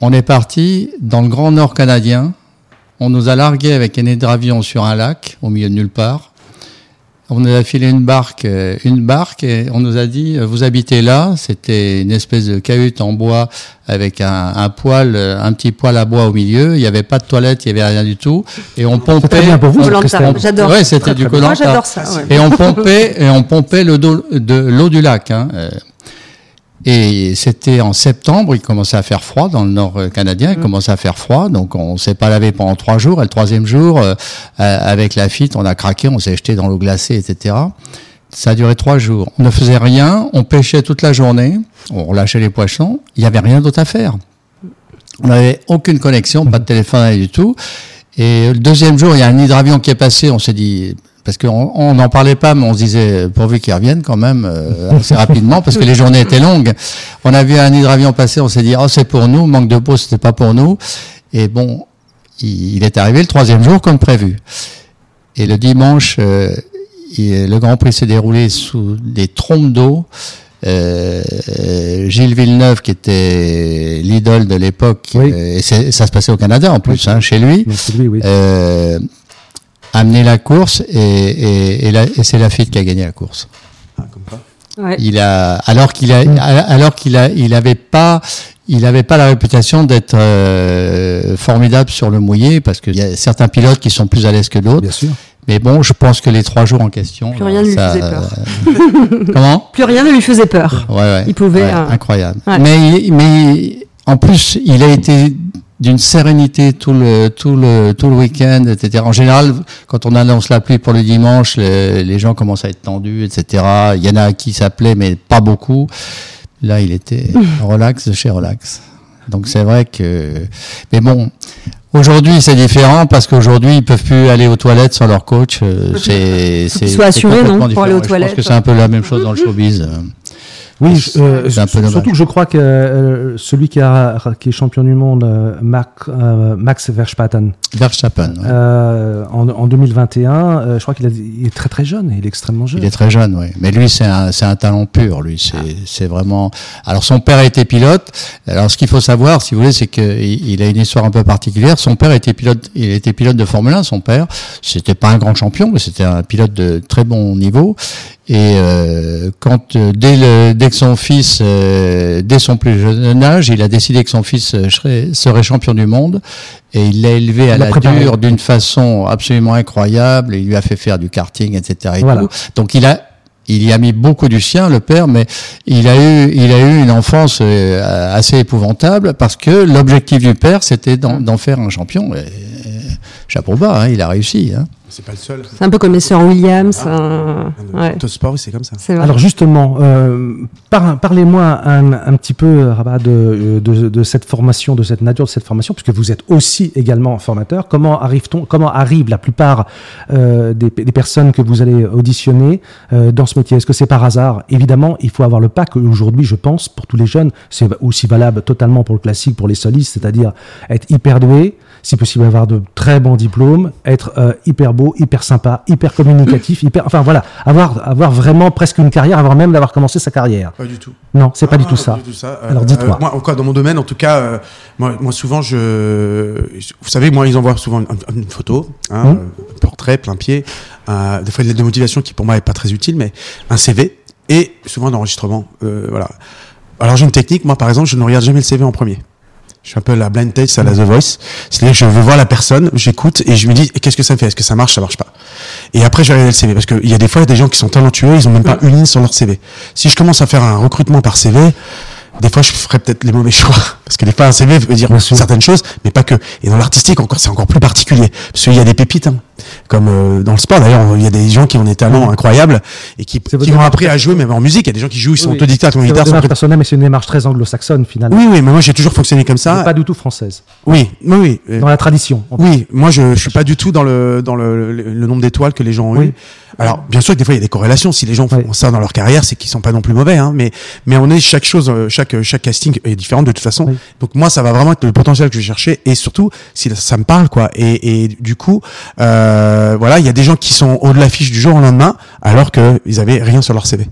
On est parti dans le Grand Nord canadien. On nous a largué avec un hydravion sur un lac, au milieu de nulle part. On nous a filé une barque, euh, une barque, et on nous a dit euh, vous habitez là. C'était une espèce de cahute en bois avec un, un poêle, euh, un petit poêle à bois au milieu. Il n'y avait pas de toilette, il n'y avait rien du tout. Et on pompait. très bien pour vous, j'adore. Ouais, c'était du. Moi, j'adore ça. ouais. Et on pompait, et on pompait le dos, de l'eau du lac. Hein. Et c'était en septembre, il commençait à faire froid dans le nord euh, canadien, il commençait à faire froid, donc on s'est pas lavé pendant trois jours. Et le troisième jour, euh, euh, avec la FIT, on a craqué, on s'est jeté dans l'eau glacée, etc. Ça a duré trois jours. On ne faisait rien, on pêchait toute la journée, on relâchait les poissons, il n'y avait rien d'autre à faire. On n'avait aucune connexion, pas de téléphone rien du tout. Et le deuxième jour, il y a un hydravion qui est passé, on s'est dit, parce qu'on on n'en parlait pas, mais on se disait, pourvu qu'il revienne quand même euh, assez rapidement, parce que les journées étaient longues. On a vu un hydravion passer, on s'est dit, oh c'est pour nous, manque de peau, c'était pas pour nous. Et bon, il, il est arrivé le troisième jour comme prévu. Et le dimanche, euh, il- le Grand Prix s'est déroulé sous des trompes d'eau. Euh, Gilles Villeneuve, qui était l'idole de l'époque, Oui. euh, et ça se passait au Canada en plus, hein, chez lui, c'est lui, oui. euh, a mené la course et, et, et, la- et c'est Lafitte qui a gagné la course. Ah, comme quoi. Ouais. Il a, alors qu'il a, alors qu'il a, il avait pas, il avait pas la réputation d'être euh, formidable sur le mouillé parce qu'il y a certains pilotes qui sont plus à l'aise que d'autres. Bien sûr. Mais bon, je pense que les trois jours en question, Plus rien ne lui ça, faisait peur. euh, comment? Plus rien ne lui faisait peur. Ouais, ouais. Il pouvait, Ouais, euh, incroyable. ouais. Mais, mais en plus, il a été d'une sérénité tout le tout le tout le week-end, etc. En général, quand on annonce la pluie pour le dimanche, les, les gens commencent à être tendus, etc. Il y en a qui s'appelaient, mais pas beaucoup. Là, il était relax de chez relax. Donc c'est vrai que, mais bon, aujourd'hui c'est différent parce qu'aujourd'hui ils peuvent plus aller aux toilettes sans leur coach. euh, C'est c'est c'est assurés, non, pour aller aux. Et Je pense toilettes. que c'est un peu la même chose dans le showbiz. Oui, euh, surtout que je crois que euh, celui qui, a, qui est champion du monde, euh, euh, Max Verstappen, Verstappen. ouais. euh, en, en 2021, euh, je crois qu'il est très très jeune, il est extrêmement jeune. Il est très jeune, oui. Mais lui, c'est un, un talent pur. Lui, c'est, c'est vraiment. Alors, son père était pilote. Alors, ce qu'il faut savoir, si vous voulez, c'est qu'il il a une histoire un peu particulière. Son père était pilote. Il était pilote de Formule 1. Son père, c'était pas un grand champion, mais c'était un pilote de très bon niveau. Et euh, quand dès, le, dès que son fils, euh, dès son plus jeune âge, il a décidé que son fils euh, serait, serait champion du monde, et il l'a élevé à l'a préparé. dure d'une façon absolument incroyable. Et il lui a fait faire du karting, etc. et Voilà. tout. Donc il a il y a mis beaucoup du sien, le père, mais il a eu, il a eu une enfance euh, assez épouvantable parce que l'objectif du père, c'était d'en, faire un champion. Et, euh, chapeau bas, hein, il a réussi. Hein. C'est pas le seul. C'est un peu comme les sœurs Williams. Ah. euh, ouais, oui, c'est comme ça. Alors justement, euh, par- parlez-moi un, un petit peu, Rabat, de, de, de cette formation, de cette nature de cette formation, puisque vous êtes aussi également formateur. Comment arrive-t-on, comment arrivent la plupart euh, des, des personnes que vous allez auditionner euh, dans ce métier? Est-ce que c'est par hasard? Évidemment, il faut avoir le pack. Aujourd'hui, je pense, pour tous les jeunes, c'est aussi valable totalement pour le classique, pour les solistes, c'est-à-dire être hyper doué, si possible avoir de très bons diplômes, être euh, hyper beau, hyper sympa, hyper communicatif, hyper, enfin voilà, avoir avoir vraiment presque une carrière avant même d'avoir commencé sa carrière. Pas du tout. Non, c'est pas du Ah, tout ça. du tout ça. Alors, dites-moi. moi, encore dans mon domaine, en tout cas, euh, moi, moi souvent, je, vous savez, moi, ils envoient souvent une, une photo, hein, Hum. euh, portrait, plein pied, euh, des fois une lettre de motivation qui pour moi est pas très utile, mais un CV et souvent un enregistrement. Euh, voilà. Alors j'ai une technique, moi par exemple, je ne regarde jamais le CV en premier. Je suis un peu la blind taste à la The Voice. C'est-à-dire que je veux voir la personne, j'écoute et je me dis qu'est-ce que ça me fait? Est-ce que ça marche, ça marche pas Et après je vais regarder le CV parce qu'il y a des fois il y a des gens qui sont talentueux, ils ont même pas une ligne sur leur CV. Si je commence à faire un recrutement par CV, des fois je ferais peut-être les mauvais choix parce que des fois un CV veut dire certaines choses, mais pas que. Et dans l'artistique encore c'est encore plus particulier parce qu'il y a des pépites. Hein. Comme euh, dans le sport. D'ailleurs, il y a des gens qui ont des talents incroyables et qui, C'est qui ont appris à jouer même en musique. Il y a des gens qui jouent, ils sont Oui. autodidactes, C'est guitare, prêts- personnelle, mais c'est une démarche très anglo-saxonne finalement. Oui, oui, mais moi j'ai toujours fonctionné comme ça. Pas du tout française. Oui, oui, oui. Dans la tradition. Oui, moi je, je suis pas du tout dans le dans le, le, le nombre d'étoiles que les gens ont Oui. eu. Alors bien sûr que des fois il y a des corrélations. Si les gens font Oui. ça dans leur carrière, c'est qu'ils sont pas non plus mauvais. Hein, mais mais on est chaque chose, euh, chaque chaque casting est différent de toute façon. Donc moi ça va vraiment être le potentiel que je vais chercher et surtout si ça me parle quoi. Et, et du coup euh, voilà il y a des gens qui sont haut de l'affiche du jour au lendemain alors que ils avaient rien sur leur CV.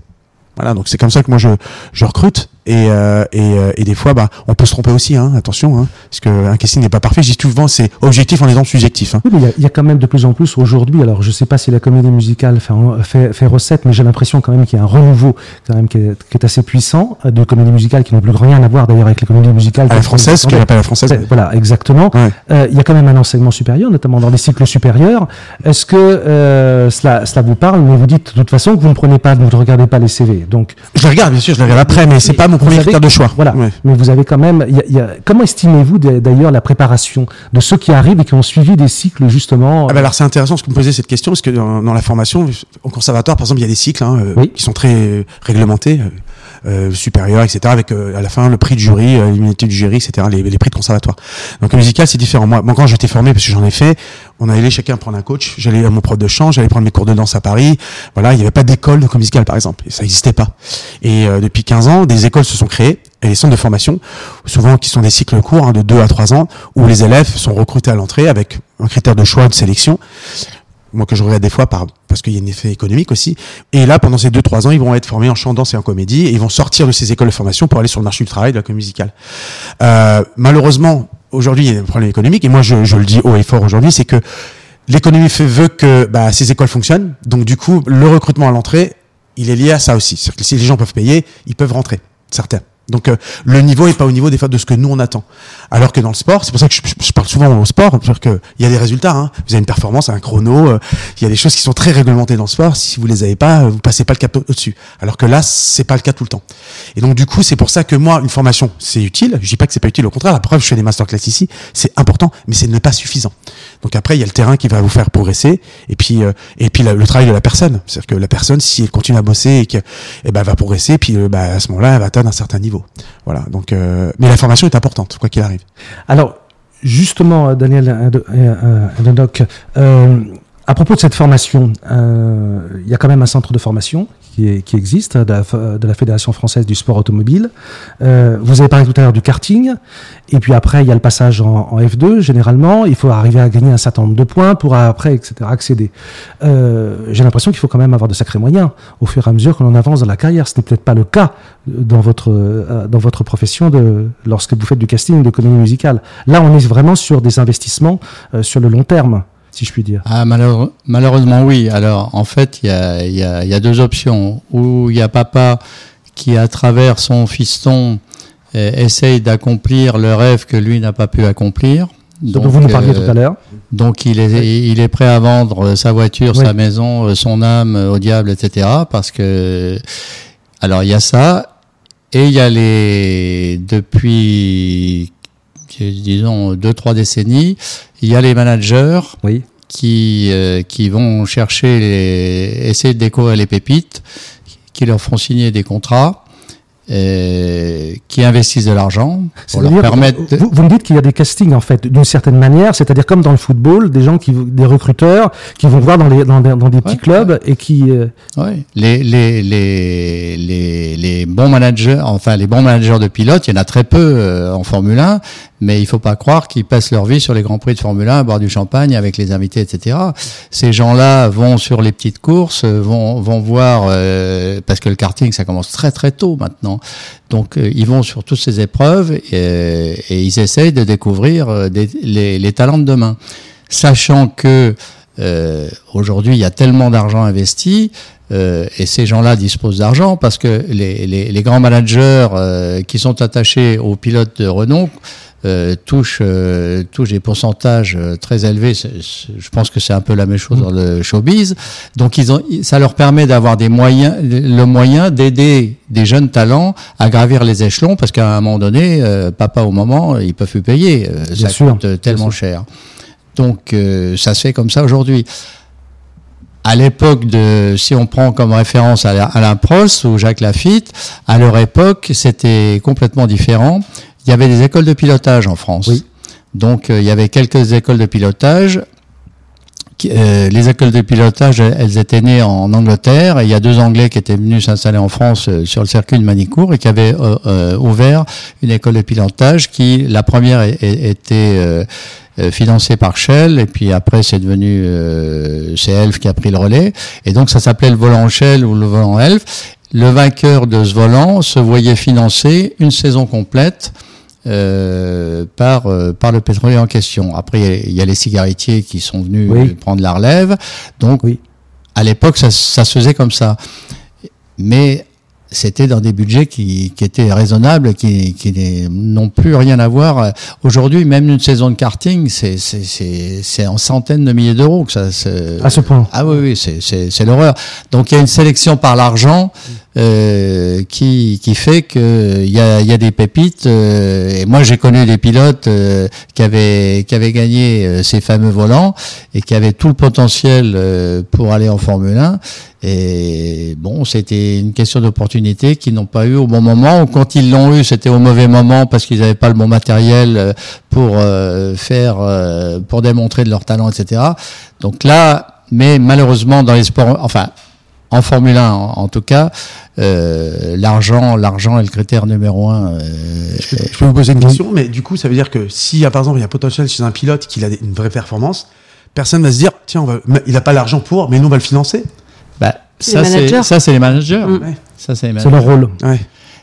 Voilà, donc c'est comme ça que moi je, je recrute et, euh, et, euh, et des fois bah on peut se tromper aussi, hein, attention, hein, parce que un casting n'est pas parfait. Je dis souvent c'est objectif en étant subjectif. Hein. Oui, mais il y a- il y, a quand même de plus en plus aujourd'hui. Alors, je sais pas si la comédie musicale fait, fait, fait recette, mais j'ai l'impression quand même qu'il y a un renouveau quand même qui est, qui est assez puissant euh, de comédies musicales qui n'ont plus rien à voir d'ailleurs avec les comédies musicales. À la française, qu'on j'appelle la française. Voilà, exactement. Ouais. Euh, il y a quand même un enseignement supérieur, notamment dans les cycles supérieurs. Est-ce que euh, cela, cela vous parle Mais vous dites de toute façon que vous ne prenez pas, vous ne regardez pas les CV. Donc, Je les regarde, bien sûr, je les regarde après, mais c'est pas mon premier avez- critère de choix. Voilà. Mais vous avez quand même. il y a- il y a- comment estimez-vous d'a- d'ailleurs la préparation de ceux qui arrivent et qui ont suivi des cycles justement Ah bah alors c'est intéressant ce que vous me posez cette question parce que dans, dans la formation au conservatoire par exemple il y a des cycles hein, euh, Oui. qui sont très réglementés euh, supérieurs etc avec euh, à la fin le prix du jury euh, l'immunité du jury etc les, les prix de conservatoire. Donc musical c'est différent. Moi, quand j'étais formé parce que j'en ai fait on allait chacun prendre un coach j'allais à mon prof de chant j'allais prendre mes cours de danse à Paris. Voilà il n'y avait pas d'école de musicale par exemple. Ça n'existait pas. Et euh, depuis 15 ans des écoles se sont créées et les centres de formation souvent qui sont des cycles courts hein, de 2 à 3 ans où les élèves sont recrutés à l'entrée avec un critère de choix de sélection moi que je regarde des fois par, parce qu'il y a un effet économique aussi. Et là, pendant ces deux trois ans, ils vont être formés en chant, danse et en comédie, et ils vont sortir de ces écoles de formation pour aller sur le marché du travail de la comédie musicale. Euh, malheureusement, aujourd'hui, il y a un problème économique, et moi je, je le dis haut et fort aujourd'hui, c'est que l'économie veut que bah, ces écoles fonctionnent, donc du coup, le recrutement à l'entrée, il est lié à ça aussi. C'est-à-dire que si les gens peuvent payer, ils peuvent rentrer, certains. Donc euh, le niveau est pas au niveau des de ce que nous on attend. Alors que dans le sport, c'est pour ça que je, parle souvent au sport, c'est-à-dire que il y a des résultats. Hein. Vous avez une performance, un chrono, euh, il y a des choses qui sont très réglementées dans le sport. Si vous les avez pas, euh, vous passez pas le cap au- au-dessus. Alors que là, c'est pas le cas tout le temps. Et donc du coup, c'est pour ça que moi, une formation, c'est utile. Je dis pas que c'est pas utile, au contraire. La preuve, je fais des masterclass ici, c'est important, mais ce n'est pas suffisant. Donc après, il y a le terrain qui va vous faire progresser, et puis euh, et puis le travail de la personne. C'est-à-dire que la personne, si elle continue à bosser et que, eh ben, va progresser, puis euh, bah, à ce moment-là, elle va atteindre un certain niveau. Voilà. Donc, euh, mais la formation est importante, quoi qu'il arrive. Alors, justement, euh, Daniel Ado- euh, à propos de cette formation, il y a quand même un centre de formation qui, existe, de la, f- de la Fédération française du sport automobile. Euh, vous avez parlé tout à l'heure du karting, et puis après, il y a le passage en, en F2, généralement. Il faut arriver à gagner un certain nombre de points pour après, etc., accéder. Euh, J'ai l'impression qu'il faut quand même avoir de sacrés moyens au fur et à mesure que l'on avance dans la carrière. Ce n'est peut-être pas le cas dans votre, euh, dans votre profession de, lorsque vous faites du casting de comédie musicale. Là, on est vraiment sur des investissements sur le long terme, si je puis dire. Ah, malheureux- malheureusement, oui. Alors, en fait, il y a, il y, a, il y a deux options. Ou il y a papa qui, à travers son fiston, euh, essaye d'accomplir le rêve que lui n'a pas pu accomplir. Ce dont vous nous parliez euh, tout à l'heure. Donc il est, il est prêt à vendre euh, sa voiture, Oui. sa maison, euh, son âme euh, au diable, etc. Parce que alors il y a ça et il y a les depuis disons deux trois décennies, il y a les managers Oui. qui euh, qui vont chercher les essayer de découvrir les pépites, qui leur font signer des contrats. euh, qui investissent de l'argent pour leur permettre de- vous, vous me dites qu'il y a des castings en fait, d'une certaine manière, c'est-à-dire comme dans le football, des gens qui, des recruteurs qui vont voir dans, les, dans, des- dans des petits Ouais, clubs et qui, euh, Oui, les, les, les, les, les bons managers, enfin les bons managers de pilotes, il y en a très peu euh, en Formule 1, mais il faut pas croire qu'ils passent leur vie sur les grands prix de Formule 1 à boire du champagne avec les invités, etc. Ces gens-là vont sur les petites courses, euh, vont, vont voir, euh, parce que le karting ça commence très très tôt maintenant, donc euh, ils vont sur toutes ces épreuves et, et ils essayent de découvrir euh, des- les, les talents de demain, sachant que euh, aujourd'hui, il y a tellement d'argent investi euh, et ces gens-là disposent d'argent parce que les, les, les grands managers euh, qui sont attachés aux pilotes de renom euh, touchent, euh, touchent des pourcentages euh, très élevés. Je pense que c'est un peu la même chose dans le showbiz. Donc, ils ont, ça leur permet d'avoir des moyens, le moyen d'aider des jeunes talents à gravir les échelons parce qu'à un moment donné, euh, papa au moment, ils peuvent plus payer. Ça sûr, coûte tellement cher. Donc ça se fait comme ça aujourd'hui. À l'époque de, si on prend comme référence Alain Alain Prost ou Jacques Lafitte, à leur époque, c'était complètement différent. Il y avait des écoles de pilotage en France. Oui. Donc euh, il y avait quelques écoles de pilotage. qui- euh, les écoles de pilotage, elles- étaient nées en Angleterre. Et il y a deux Anglais qui étaient venus s'installer en France euh, sur le circuit de Manicourt et qui avaient ouvert une école de pilotage qui, la première, était financée par Shell et puis après c'est devenu c'est Elf qui a pris le relais et donc ça s'appelait le volant Shell ou le volant Elf. Le vainqueur de ce volant se voyait financer une saison complète euh, par euh, par le pétrolier en question. Après il y y, a les cigarettiers qui sont venus Oui. prendre la relève. Donc Oui. à l'époque ça, ça se faisait comme ça. Mais c'était dans des budgets qui, qui étaient raisonnables, qui, qui n'ont plus rien à voir. Aujourd'hui, même une saison de karting, c'est en centaines de milliers d'euros que ça. À ce point. Ah oui, oui, c'est- l'horreur. Donc il y a une sélection par l'argent euh, qui, qui fait que il y a, y a des pépites. euh, et moi, j'ai connu des pilotes euh, qui avaient qui avaient gagné euh, ces fameux volants et qui avaient tout le potentiel euh, pour aller en Formule 1. Et bon, c'était une question d'opportunité qu'ils n'ont pas eu au bon moment. Ou quand ils l'ont eu, c'était au mauvais moment parce qu'ils n'avaient pas le bon matériel euh, pour euh, faire, euh, pour démontrer de leur talent, etc. Donc là, mais malheureusement dans les sports, enfin en Formule 1 en, en tout cas, euh, l'argent, l'argent est le critère numéro un. euh, Je peux vous poser une question, mais du coup, ça veut dire que s'il y a par exemple il y a un potentiel chez un pilote qu'il a une vraie performance, personne va se dire tiens, on va, mais il a pas l'argent pour, mais nous on va le financer. Bah, ça c'est managers. ça c'est les managers. Mm. Ça c'est leur rôle. Ouais.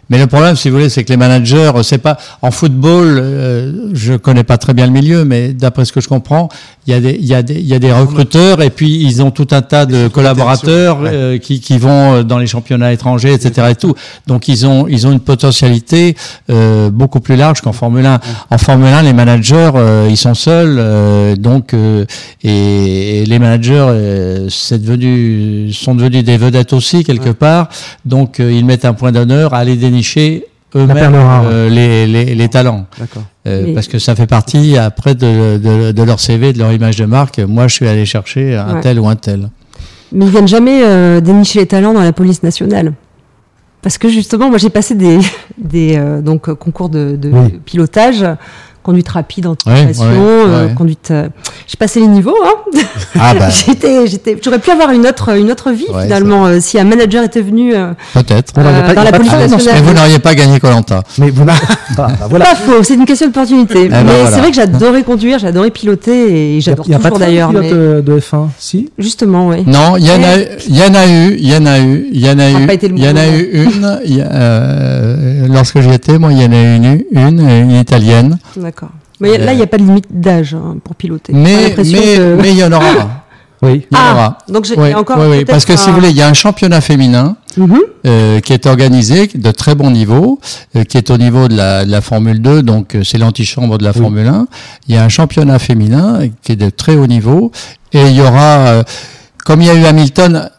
Mais le problème, si vous voulez, c'est que les managers, c'est pas en football. Euh, je connais pas très bien le milieu, mais d'après ce que je comprends, il y a des, il y a des, il y a des recruteurs et puis ils ont tout un tas de collaborateurs euh, qui, qui vont euh, dans les championnats étrangers, etc. Et tout. Donc ils ont, ils ont une potentialité euh, beaucoup plus large qu'en Formule 1. En Formule 1, les managers, euh, ils sont seuls, euh, donc euh, et, et les managers, euh, c'est devenu, sont devenus des vedettes aussi quelque part. Donc euh, ils mettent un point d'honneur à aller dénicher eux-mêmes euh, les, les, les talents. D'accord. Euh, Parce que ça fait partie après de, de, de leur CV, de leur image de marque. Moi, je suis allé chercher un Ouais. tel ou un tel. Mais ils viennent jamais euh, dénicher les talents dans la police nationale. Parce que justement, moi j'ai passé des, des euh, donc, concours de, de Oui. pilotage, conduite rapide, anticipation, Ouais, ouais, euh, ouais. conduite. euh, j'ai passé les niveaux. Hein. Ah bah, J'étais, j'étais, j'aurais pu avoir une autre, une autre vie Ouais, finalement euh, si un manager était venu. euh, peut-être. Il a Euh, pas- dans il a la pas de police nationale. Mais vous n'auriez pas gagné Colanta. Mais vous n'avez pas. bah voilà. Pas faux, c'est une question d'opportunité. ben mais voilà. c'est vrai que j'adorais conduire, j'adorais piloter et Il a- j'adore il a pas toujours de d'ailleurs. pilote Mais... euh, de F1, si? Justement, oui. Non, il y en a, il y en a eu, il y en a eu, il y en a a eu, pas été le il y en a eu une. il a, euh, lorsque j'y étais, moi, il y en a eu une, une, une italienne. D'accord. Mais là, il n'y a pas de limite d'âge hein, pour piloter. Mais, l'impression mais, que- mais il y en aura. Oui. Il y en Ah, aura. donc j'ai Oui, encore oui, oui, parce que si un- vous voulez, il y a un championnat féminin Mhm. euh, qui est organisé de très bon niveau, euh, qui est au niveau de la, de la Formule 2, donc euh, c'est l'antichambre de la Formule 1. Il y a un championnat féminin qui est de très haut niveau, et il y aura, euh, comme il y a eu Hamilton.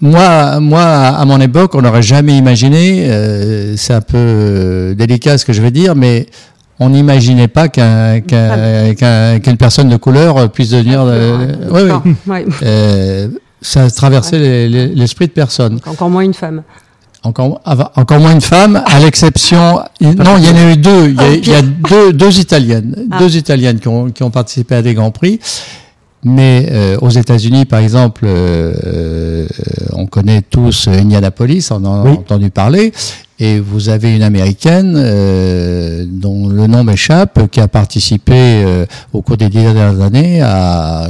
Moi, moi, à mon époque, on n'aurait jamais imaginé. euh, c'est un peu délicat ce que je vais dire, mais on n'imaginait pas qu'un, qu'un- qu'un- qu'une personne de couleur puisse devenir. euh, oui. Ouais. Euh, ça a traversé les- les- l'esprit de personne. Encore moins une femme. Encore, ah, encore moins une femme, à l'exception. Non, il y en a eu deux. Il y a, il y a deux, deux italiennes, Ah. deux italiennes qui ont, qui ont participé à des grands prix. Mais euh, aux États-Unis, par exemple, euh, euh, on connaît tous Indianapolis, on en a Oui. entendu parler. Et vous avez une américaine euh, dont le nom m'échappe, qui a participé euh, au cours des dix dernières années à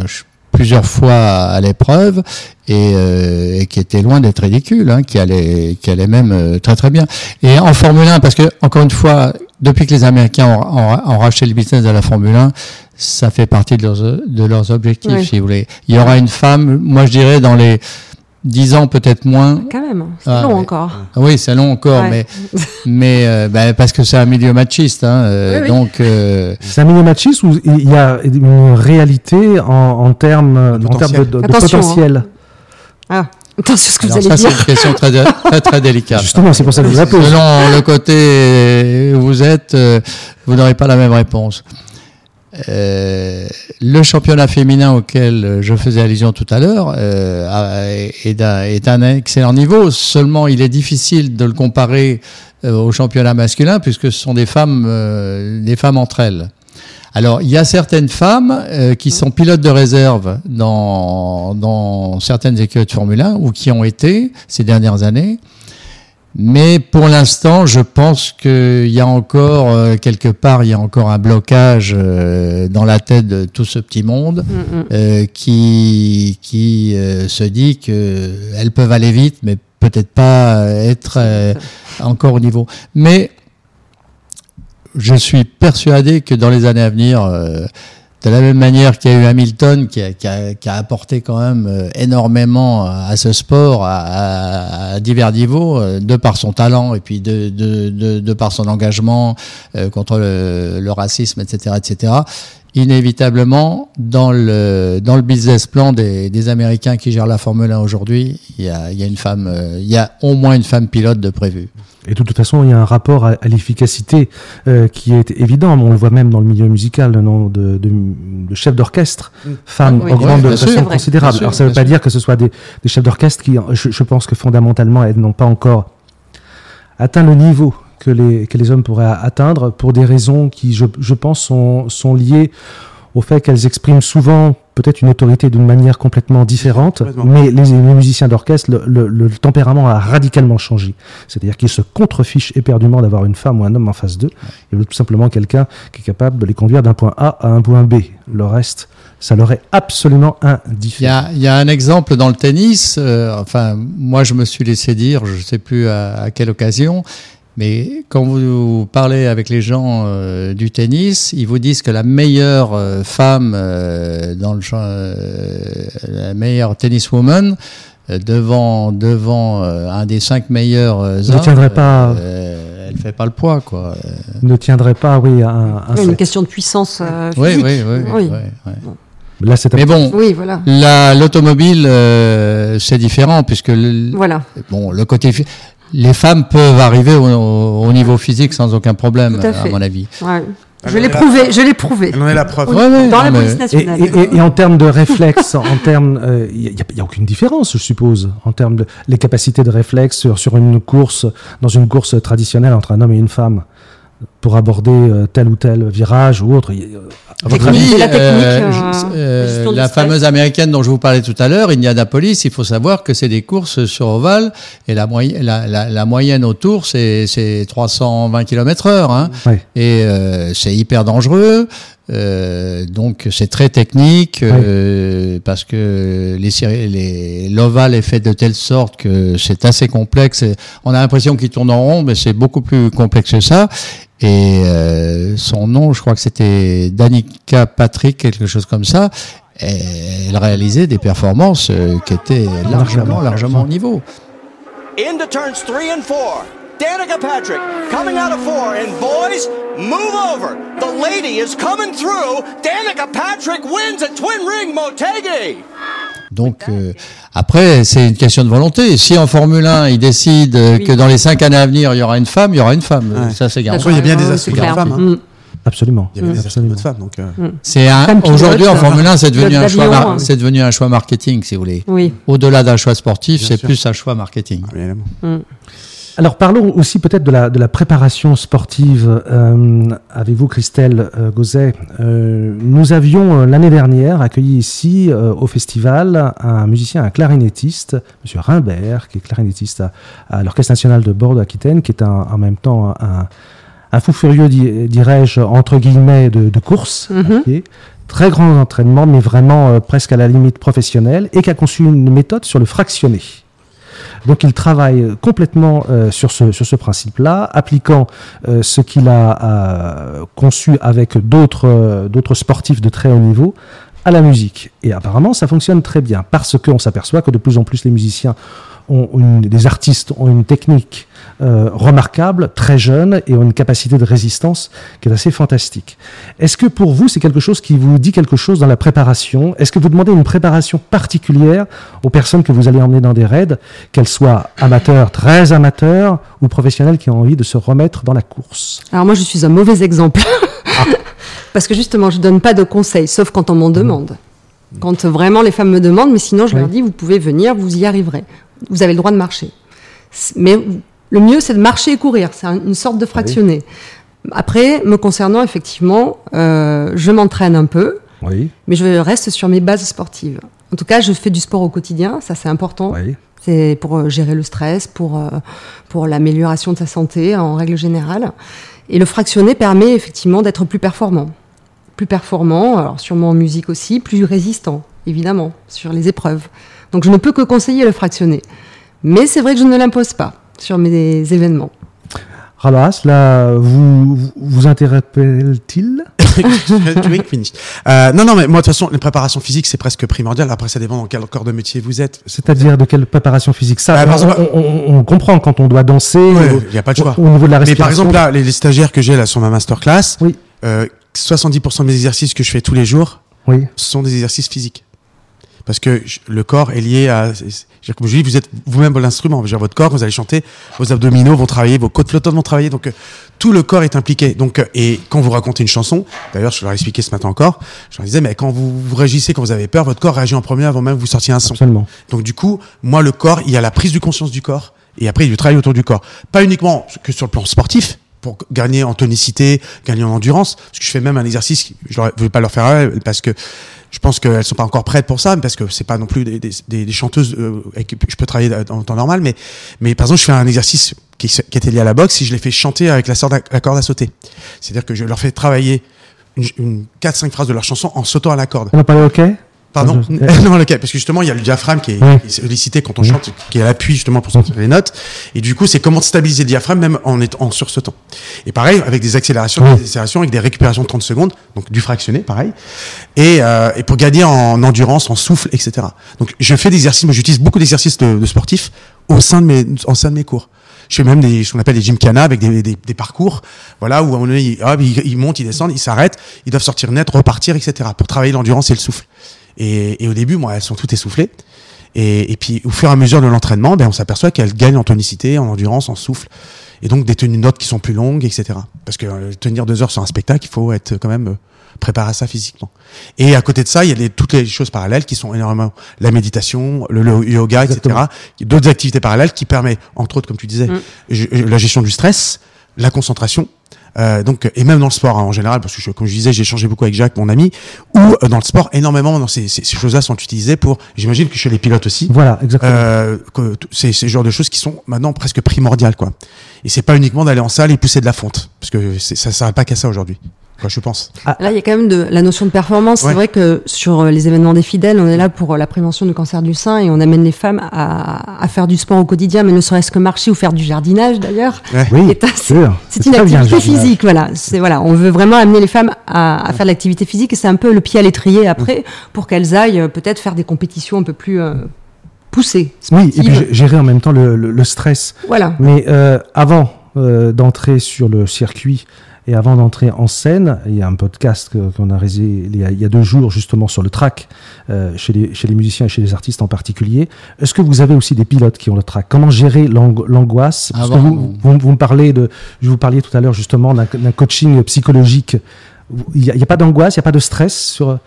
plusieurs fois à l'épreuve et, euh, et qui était loin d'être ridicule, hein, qui allait, qui allait même euh, très très bien. Et en Formule 1, parce que encore une fois, depuis que les Américains ont, ont- ont racheté le business de la Formule 1, ça fait partie de leurs, de leurs objectifs, si vous voulez. Il y aura une femme, moi je dirais dans les 10 ans peut-être moins. Quand même, c'est Ah, long encore. Ah Oui, c'est long encore, Ouais. mais mais euh, ben, parce que c'est un milieu machiste, hein, euh, Oui, oui. donc euh, C'est un milieu machiste ou il y a une réalité en, en termes en termes de, de- de Attention, potentiel Ah, attention ce que alors vous ça allez c'est dire. une question très dé- très très délicate. Justement, c'est pour ça que je vous la pose. Selon le côté où vous êtes, vous n'aurez pas la même réponse. Euh, le championnat féminin auquel je faisais allusion tout à l'heure euh, est d'un excellent niveau. Seulement, il est difficile de le comparer euh, au championnat masculin puisque ce sont des femmes, euh, des femmes entre elles. Alors, il y a certaines femmes qui sont pilotes de réserve dans, dans certaines écuries de Formule 1 ou qui ont été ces dernières années. Mais pour l'instant, je pense qu'il y a encore, euh, quelque part, il y a encore un blocage euh, dans la tête de tout ce petit monde euh, qui, qui euh, se dit qu'elles peuvent aller vite, mais peut-être pas être euh, encore au niveau. Mais je suis persuadé que dans les années à venir, euh, de la même manière qu'il y a eu Hamilton qui a, qui a, qui a apporté quand même euh, énormément à ce sport à, à- divers niveaux, euh, de par son talent et puis de, de, de, de par son engagement euh, contre le, le racisme, etc., etc. Inévitablement, dans le dans le business plan des, des Américains qui gèrent la Formule 1 aujourd'hui, il y a, il y a une femme, il y a au moins une femme pilote de prévu. Et de toute façon, il y a un rapport à, à l'efficacité euh, qui est évident. On le voit même dans le milieu musical, le nombre de, de, de chefs d'orchestre femmes Oui, augmente oui, de sûr, considérable. Sûr, Alors ça ne veut pas sûr. dire que ce soit des, des chefs d'orchestre qui, je, je pense que fondamentalement, elles n'ont pas encore atteint le niveau que les, que les hommes pourraient atteindre pour des raisons qui, je, je pense, sont, sont liées au fait qu'elles expriment souvent peut-être une autorité d'une manière complètement différente, Complètement. mais les, les musiciens d'orchestre, le, le- le tempérament a radicalement changé. C'est-à-dire qu'ils se contrefichent éperdument d'avoir une femme ou un homme en face d'eux. Ils veulent tout simplement quelqu'un qui est capable de les conduire d'un point A à un point B. Le reste, ça leur est absolument Il y indifférent. a, il y a un exemple dans le tennis. euh, enfin, moi, je me suis laissé dire, je ne sais plus à, à quelle occasion, mais quand vous parlez avec les gens euh, du tennis, ils vous disent que la meilleure euh, femme euh, dans le champ, euh, la meilleure tenniswoman euh, devant devant euh, un des cinq meilleurs euh, Ne tiendrait pas- euh, elle fait pas le poids, quoi. Ne tiendrait pas, oui, à un, un Oui, une question de puissance euh, Oui, physique. oui, oui, Oui. oui, oui. Là, c'est Mais bon, Oui, voilà. la- l'automobile, euh, c'est différent puisque le, Voilà. Bon, le côté, les femmes peuvent arriver au, au- au niveau physique sans aucun problème, Tout à mon avis. Ouais. Je l'ai prouvé, je l'ai prouvé. Elle en est la preuve. Oui, Ouais, ouais, dans la mais- police nationale. et- et- et en termes de réflexe, en termes, il n'y a, y a aucune différence, je suppose, en termes de les capacités de réflexe sur, sur une course, dans une course traditionnelle entre un homme et une femme, pour aborder euh, tel ou tel virage ou autre. y- euh, à votre avis la technique, euh, la fameuse américaine dont je vous parlais tout à l'heure, Indianapolis, il faut savoir que c'est des courses sur ovale et la, moyenne la, la, la moyenne au tour, c'est c'est 320 km heure. Hein. Et euh, c'est hyper dangereux. Euh, donc c'est très technique euh, parce que les l'ovale est fait de telle sorte que c'est assez complexe. Et on a l'impression qu'il tourne en rond, mais c'est beaucoup plus complexe que ça. Et euh, son nom, je crois que c'était Danica Patrick, quelque chose comme ça. Et elle réalisait des performances euh, qui étaient largement, largement au niveau. Into turns three and four. Danica Patrick coming out of four. And boys, move over. The lady is coming through. Danica Patrick wins at Twin Ring Motegi. Donc euh, après, c'est une question de volonté. Si en Formule 1, ils décident euh, Oui. que dans les cinq années à venir, il y aura une femme, il y aura une femme. Ouais. Ça, c'est En garanti. soi, il y a bien des c'est clair. femmes. hein. Mm. Absolument. Il y a bien des Absolument. astronautes femmes. Donc, euh, C'est un Femme pilote, aujourd'hui en Formule 1, c'est devenu pilote un choix, d'avion, mar- hein. c'est devenu un choix marketing, si vous voulez. Oui. Au-delà d'un choix sportif, Bien c'est sûr. plus un choix marketing. évidemment. Alors parlons aussi peut-être de la, de la préparation sportive euh, avec vous, Christelle euh, Gauzet. Euh, nous avions euh, l'année dernière accueilli ici euh, au festival un musicien, un clarinettiste, Monsieur Rimbert, qui est clarinettiste à, à l'Orchestre national de Bordeaux-Aquitaine, qui est un- en même temps un, un fou furieux, di- dirais-je, entre guillemets, de, de course. à Mhm. pied. Très grand entraînement, mais vraiment euh, presque à la limite professionnelle, et qui a conçu une méthode sur le fractionné. Donc il travaille complètement euh, sur ce, sur ce principe-là, appliquant euh, ce qu'il a euh, conçu avec d'autres euh, d'autres sportifs de très haut niveau à la musique. Et apparemment, ça fonctionne très bien, parce qu'on s'aperçoit que de plus en plus les musiciens ont une, des artistes ont une technique euh, remarquable, très jeune, et ont une capacité de résistance qui est assez fantastique. Est-ce que pour vous, c'est quelque chose qui vous dit quelque chose dans la préparation? Est-ce que vous demandez une préparation particulière aux personnes que vous allez emmener dans des raids, qu'elles soient amateurs, très amateurs, ou professionnels qui ont envie de se remettre dans la course? Alors moi, je suis un mauvais exemple. Parce que justement, je donne pas de conseils, sauf quand on m'en demande. Quand vraiment les femmes me demandent, mais sinon je Oui. leur dis, vous pouvez venir, vous y arriverez. Vous avez le droit de marcher. Mais le mieux, c'est de marcher et courir. C'est un- une sorte de fractionné. Après, me concernant, effectivement, euh, je m'entraîne un peu, Oui, mais je reste sur mes bases sportives. En tout cas, je fais du sport au quotidien, ça c'est important. oui. C'est pour euh, gérer le stress, pour, euh, pour l'amélioration de sa santé en règle générale. Et le fractionné permet effectivement d'être plus performant. Plus performant, alors sûrement en musique aussi, plus résistant, évidemment, sur les épreuves. Donc je ne peux que conseiller le fractionné. Mais c'est vrai que je ne l'impose pas sur mes événements. Ralas, là, vous, vous- vous interpelle-t-il. Euh, non, non, mais moi, de toute façon, les préparations physiques, c'est presque primordial. Après, ça dépend dans quel corps de métier vous êtes. C'est-à-dire de quelle préparation physique? Ça, Ah, par on, exemple- on- on- on comprend quand on doit danser. Ouais, il y a pas de choix. Au, au niveau de la Mais respiration. par exemple, là, les, les stagiaires que j'ai là sur ma masterclass, Oui. euh, 70% de mes exercices que je fais tous les jours Oui. sont des exercices physiques. Parce que je- le corps est lié à, dire, comme je dis, vous êtes vous-même l'instrument. Votre corps, vous allez chanter, vos abdominaux vont travailler, vos côtes flottantes vont travailler. Donc, euh, tout le corps est impliqué. Donc, euh, et quand vous racontez une chanson, d'ailleurs, je leur ai expliqué ce matin encore, je leur disais, mais quand vous, vous réagissez, quand vous avez peur, votre corps réagit en premier avant même que vous sortiez un son. Absolument. Donc du coup, moi, le corps, il y a la prise de conscience du corps, et après, il y a du travail autour du corps. Pas uniquement que sur le plan sportif, pour gagner en tonicité, gagner en endurance, parce que je fais même un exercice, je ne veux pas leur faire euh, parce que je pense qu'elles sont pas encore prêtes pour ça, parce que c'est pas non plus des, chanteuses euh, avec qui je peux travailler en temps normal, mais, mais par exemple, je fais un exercice qui, qui était lié à la boxe, si je les fais chanter avec la, corde à sauter. C'est-à-dire que je leur fais travailler une, une 4-5 phrases de leur chanson en sautant à la corde. On n'a pas le hockey? Pardon Non, lequel Parce que justement, il y a le diaphragme qui est, Oui. qui est sollicité quand on chante, qui est à l'appui justement pour sortir les notes. Et du coup, c'est comment stabiliser le diaphragme même en, étant, en sursautant. Et pareil, avec des accélérations, des accélérations, avec des récupérations de 30 secondes, donc du fractionné, pareil. Et, euh, et pour gagner en endurance, en souffle, etc. Donc, je fais des exercices, moi j'utilise beaucoup d'exercices de, de sportifs au sein de mes, en sein de mes cours. Je fais même des, ce qu'on appelle des gymkhana avec des, des, des parcours, voilà, où à un moment donné, ils, hop, ils, ils montent, ils descendent, ils s'arrêtent, ils doivent sortir net, repartir, etc. pour travailler l'endurance et le souffle. Et, et au début, moi, elles sont toutes essoufflées. Et, et puis, au fur et à mesure de l'entraînement, ben, on s'aperçoit qu'elles gagnent en tonicité, en endurance, en souffle. Et donc, des tenues notes qui sont plus longues, etc. Parce que euh, tenir deux heures sur un spectacle, il faut être quand même euh, préparé à ça physiquement. Et à côté de ça, il y a les- toutes les choses parallèles qui sont énormément la méditation, le, le yoga, etc. D'autres activités parallèles qui permettent, entre autres, comme tu disais, Mm. la gestion du stress, la concentration. Euh, donc et même dans le sport hein, en général parce que je- comme je disais j'ai échangé beaucoup avec Jacques mon ami ou euh, dans le sport énormément dans ces, ces, ces choses-là sont utilisées pour j'imagine que chez les pilotes aussi. Voilà, exactement. euh, que c'est ce genre de choses qui sont maintenant presque primordiales quoi. Et c'est pas uniquement d'aller en salle et pousser de la fonte parce que ça s'arrête pas qu'à ça aujourd'hui quoi je pense Là, il y a quand même de la notion de performance. Ouais. C'est vrai que sur euh, les événements des fidèles, on est là pour euh, la prévention du cancer du sein et on amène les femmes à, à faire du sport au quotidien, mais ne serait-ce que marcher ou faire du jardinage d'ailleurs. ouais. oui, Et t'as- sûr. C'est une activité physique, voilà. C'est voilà, on veut vraiment amener les femmes à, à faire de l'activité physique et c'est un peu le pied à l'étrier après pour qu'elles aillent euh, peut-être faire des compétitions un peu plus euh, poussées. Oui, et puis gérer en même temps le, le- le stress. Voilà. Mais euh, avant euh, d'entrer sur le circuit et avant d'entrer en scène, il y a un podcast qu'on a réalisé il y a, il y a deux jours justement sur le track euh, chez, les, chez les musiciens et chez les artistes en particulier. Est-ce que vous avez aussi des pilotes qui ont le track? Comment gérer l'ang- l'angoisse? Parce que vous, vous, vous me parlez de, je vous parliez tout à l'heure justement d'un coaching psychologique. Il n'y a pas d'angoisse, il n'y a pas de stress sur.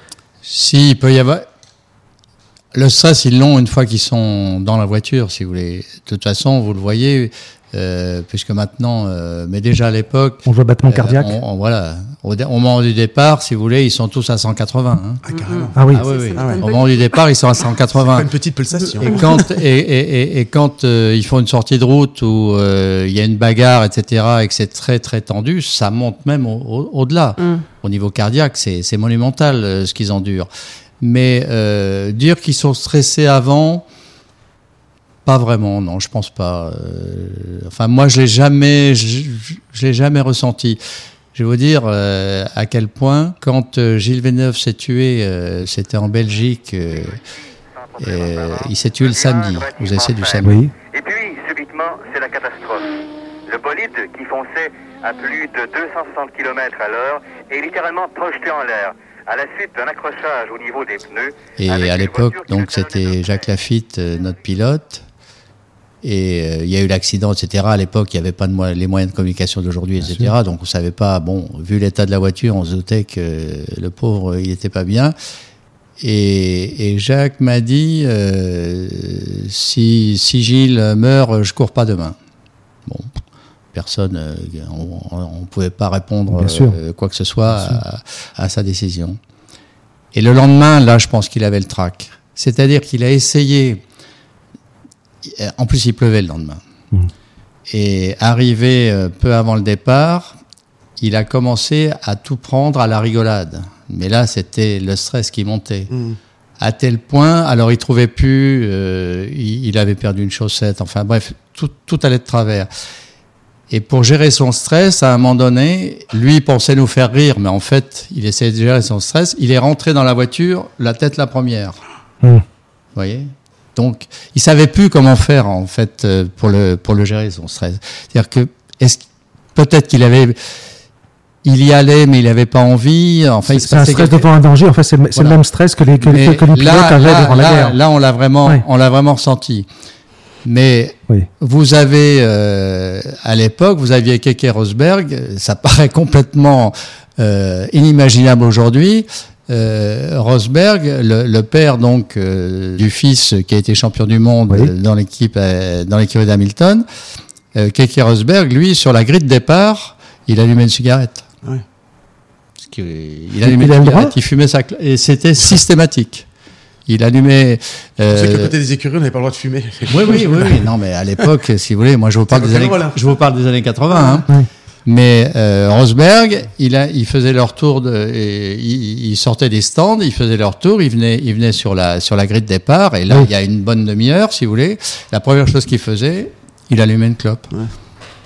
Si, il peut y avoir. Le stress, ils l'ont une fois qu'ils sont dans la voiture, si vous voulez. De toute façon, vous le voyez, euh, puisque maintenant, euh, mais déjà à l'époque. On voit battement euh, cardiaque. on- on- voilà. Au, moment du départ, si vous voulez, ils sont tous à 180. hein. ah, carrément Ah oui. Ah oui, oui. Au moment du départ, ils sont à 180. Pas une petite pulsation Et quand, et, et, et, et quand euh, ils font une sortie de route où euh, il y a une bagarre, etc., et que c'est très très tendu, ça monte même au- au- au-delà. Mm. Au niveau cardiaque, c'est c'est monumental euh, ce qu'ils endurent. Mais euh, dire qu'ils sont stressés avant, pas vraiment, non, je pense pas. Euh, enfin, moi, je l'ai jamais, je, je- je l'ai jamais ressenti. Je vais vous dire euh, à quel point, quand euh, Gilles Villeneuve s'est tué, euh, c'était en Belgique. euh, euh, il s'est tué le samedi, aux essais du samedi. Oui. Et puis, subitement, c'est la catastrophe. Le bolide, qui fonçait à plus de 260 km à l'heure, est littéralement projeté en l'air, à la suite d'un accrochage au niveau des pneus. Et à l'époque, donc c'était Jacques. Lafitte, euh, notre pilote. Et euh, il y a eu l'accident, etc. À l'époque, il n'y avait pas de mo- les moyens de communication d'aujourd'hui, etc. Donc on savait pas. Bon, vu l'état de la voiture, on se doutait que le pauvre, il n'était pas bien. Et, et Jacques m'a dit euh, si, si Gilles meurt, je cours pas demain. Personne, euh, on ne pouvait pas répondre euh, quoi que ce soit à, à sa décision. Et le lendemain, là, je pense qu'il avait le trac. C'est-à-dire qu'il a essayé. En plus, il pleuvait le lendemain. Mhm. Et arrivé euh, peu avant le départ, il a commencé à tout prendre à la rigolade. Mais là, c'était le stress qui montait. Mm. À tel point, alors il trouvait plus, euh, il, il avait perdu une chaussette, enfin bref, tout, tout allait de travers. Et pour gérer son stress, à un moment donné, lui pensait nous faire rire, mais en fait, il essayait de gérer son stress. Il est rentré dans la voiture, la tête la première. Mm. Vous voyez? Donc, il savait plus comment faire en fait euh, pour le pour le gérer son stress. C'est-à-dire que est-ce peut-être qu'il avait il y allait, mais il n'avait pas envie. Enfin, C'est un stress devant un danger. En fait, c'est Voilà. le même stress que les, que, que les pilotes là, avaient là, durant la guerre. là, on l'a vraiment, Oui. on l'a vraiment ressenti. Mais Oui. vous avez, euh, à l'époque, vous aviez Keke Rosberg. Ça paraît complètement euh, inimaginable aujourd'hui. Euh, Rosberg, le, le père donc euh, du fils qui a été champion du monde Oui. dans l'équipe euh, dans l'écurie d'Hamilton, euh, Keke Rosberg, lui, sur la grille de départ, il allumait une cigarette. Parce que, il allumait Il une cigarette, il fumait sa et c'était systématique. Il allumait. C'est que euh, le côté des écuries, on n'avait pas le droit de fumer. oui, oui, oui, oui. Non, mais à l'époque, si vous voulez, moi je vous parle C'est des années, rock'n'roll, hein. je vous parle des années 80. Hein. Oui. Mais euh, Rosberg, il a, il faisait leur tour de, et il, il sortait des stands, il faisait leur tour, il venait, il venait sur la sur la grille de départ. Et là, Oui. il y a une bonne demi-heure, si vous voulez. La première chose qu'il faisait, il allumait une clope.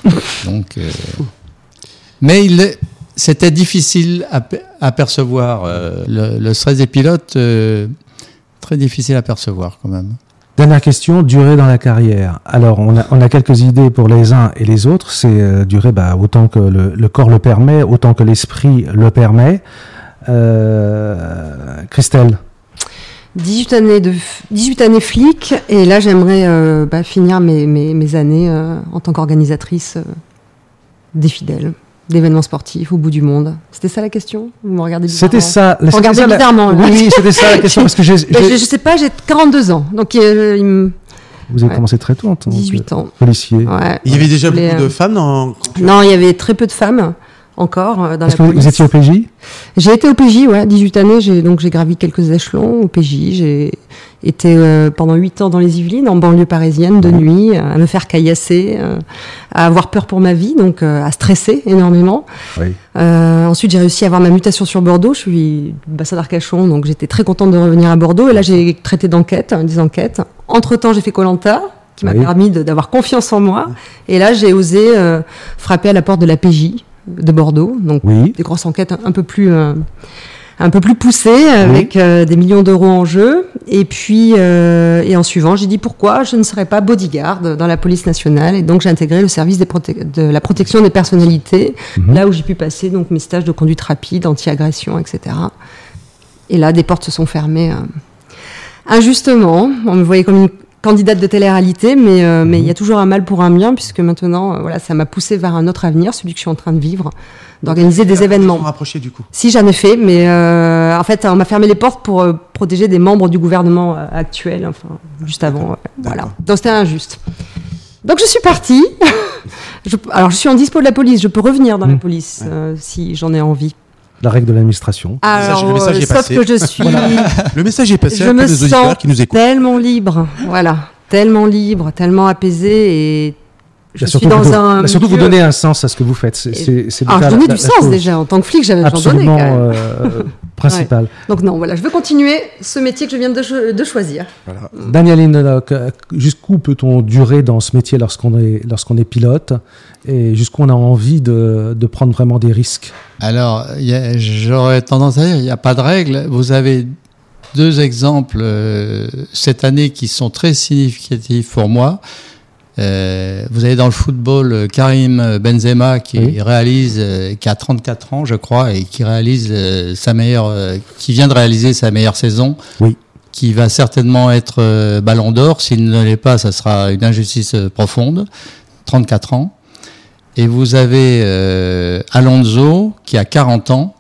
Donc, euh, mais il, c'était difficile à, pe- à percevoir euh, le, le stress des pilotes. Très difficile à percevoir quand même. Dernière question, durée dans la carrière. Alors, on a, on a quelques idées pour les uns et les autres. C'est euh, durer bah, autant que le, le corps le permet, autant que l'esprit le permet. Euh, Christelle 18 années, de, f- 18 années flic, et là j'aimerais euh, bah, finir mes, mes, mes années euh, en tant qu'organisatrice euh, des fidèles, d'événements sportifs au bout du monde. C'était ça la question? Vous me regardez bizarrement. C'était ça. c'était Regardez ça la- bizarrement, là. Oui, oui, c'était ça la question parce que j'ai- Ben, je, je sais pas, j'ai 42 ans, donc euh, il me- vous avez ouais. commencé très tôt en tant 18 que ans. policier. Ouais. Il y avait déjà voulais, beaucoup de euh, femmes dans. Non, il y avait très peu de femmes encore euh, dans Est-ce la que vous, police. vous étiez au PJ J'ai été au PJ, ouais, 18 années, j'ai donc j'ai gravi quelques échelons au PJ, j'ai été euh, pendant 8 ans dans les Yvelines, en banlieue parisienne, de nuit, euh, à me faire caillasser, euh, à avoir peur pour ma vie, donc euh, à stresser énormément. Oui. Euh, ensuite, j'ai réussi à avoir ma mutation sur Bordeaux. Je suis du bassin d'Arcachon, donc j'étais très contente de revenir à Bordeaux. Et là, j'ai traité d'enquête, hein, des enquêtes. Entre-temps, j'ai fait Colanta, qui m'a Oui. permis d'avoir confiance en moi. Et là, j'ai osé euh, frapper à la porte de la PJ de Bordeaux. Donc, Oui. des grosses enquêtes un, un peu plus euh, un peu plus poussées avec euh, des millions d'euros en jeu. Et puis euh, et en suivant j'ai dit pourquoi je ne serais pas bodyguard dans la police nationale. Et donc j'ai intégré le service des de la protection des personnalités là où j'ai pu passer donc mes stages de conduite rapide anti-agression etc et là des portes se sont fermées euh, injustement on me voyait comme une candidate de télé-réalité mais euh, mais il y a toujours un mal pour un bien puisque maintenant euh, voilà ça m'a poussé vers un autre avenir celui que je suis en train de vivre d'organiser des événements rapprochés du coup? si j'en ai fait, mais euh, en fait, on m'a fermé les portes pour protéger des membres du gouvernement actuel, enfin, juste avant. voilà. Donc c'était injuste. Donc je suis partie. Je- alors je suis en dispo de la police, je peux revenir dans la Mm. police si j'en ai envie. La règle de l'administration. Alors, le message euh, est sauf passé. que je suis Le message est passé Je à tous me sens qui nous écoutent. tellement libre, voilà, tellement libre, tellement apaisée et je suis surtout, dans vous, un surtout vous milieu- donnez un sens à ce que vous faites. C'est, c'est, c'est Alors, déjà je donnais la- du la sens déjà en tant que flic, j'avais j'en donnais absolument même. euh, principale. Donc non, voilà, je veux continuer ce métier que je viens de, cho- de choisir. Daniel Hindelock, euh, jusqu'où peut-on durer dans ce métier lorsqu'on est, lorsqu'on est pilote? Et jusqu'où on a envie de, de prendre vraiment des risques? Alors, a- j'aurais tendance à dire, il n'y a pas de règle. Vous avez deux exemples euh, cette année qui sont très significatifs pour moi. Euh, vous avez dans le football euh, Karim Benzema qui Oui. réalise, euh, qui a 34 ans, je crois, et qui réalise euh, sa meilleure, euh, qui vient de réaliser sa meilleure saison. Oui. qui va certainement être euh, ballon d'or. S'il ne l'est pas, ça sera une injustice euh, profonde. 34 ans. Et vous avez euh, Alonso qui a 40 ans,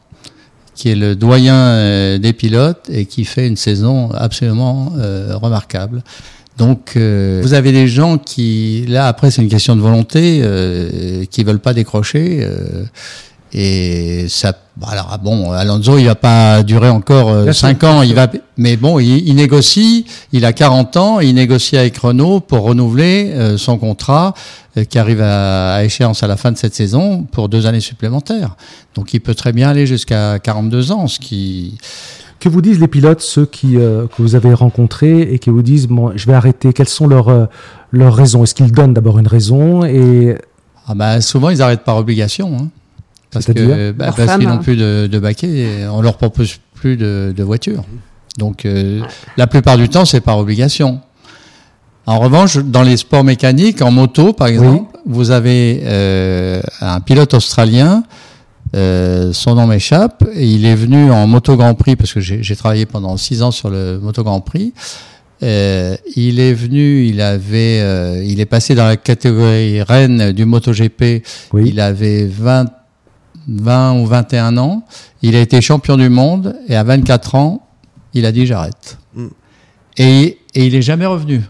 qui est le doyen euh, des pilotes et qui fait une saison absolument euh, remarquable. Donc, euh, vous avez des gens qui, là, après, c'est une question de volonté, euh, qui veulent pas décrocher. euh, et ça, bah, alors bon, Alonso, il va pas durer encore Bien sûr, 5 bien ans. Il va, mais bon, il, il négocie. Il a 40 ans. Il négocie avec Renault pour renouveler euh, son contrat euh, qui arrive à, à échéance à la fin de cette saison pour deux années supplémentaires. Donc, il peut très bien aller jusqu'à 42 ans, ce qui Que vous disent les pilotes, ceux qui, euh, que vous avez rencontrés et qui vous disent bon, je vais arrêter Quelles sont leurs, euh, leurs raisons? Est-ce qu'ils donnent d'abord une raison et Ah bah, souvent, ils arrêtent par obligation. Hein. Parce bah, qu'ils femme. n'ont plus de, de baquet, et on leur propose plus de, de voiture. Donc, euh, la plupart du temps, c'est par obligation. En revanche, dans les sports mécaniques, en moto, par exemple, vous avez euh, un pilote australien. Euh, son nom m'échappe. et Il est venu en moto Grand Prix parce que j'ai j'ai travaillé pendant six ans sur le moto Grand Prix. Euh, il est venu, il avait, euh, il est passé dans la catégorie reine du MotoGP. Oui. Il avait 20, 20 ou 21 ans. Il a été champion du monde et à 24 ans, il a dit j'arrête. Mm. Et, et il est jamais revenu.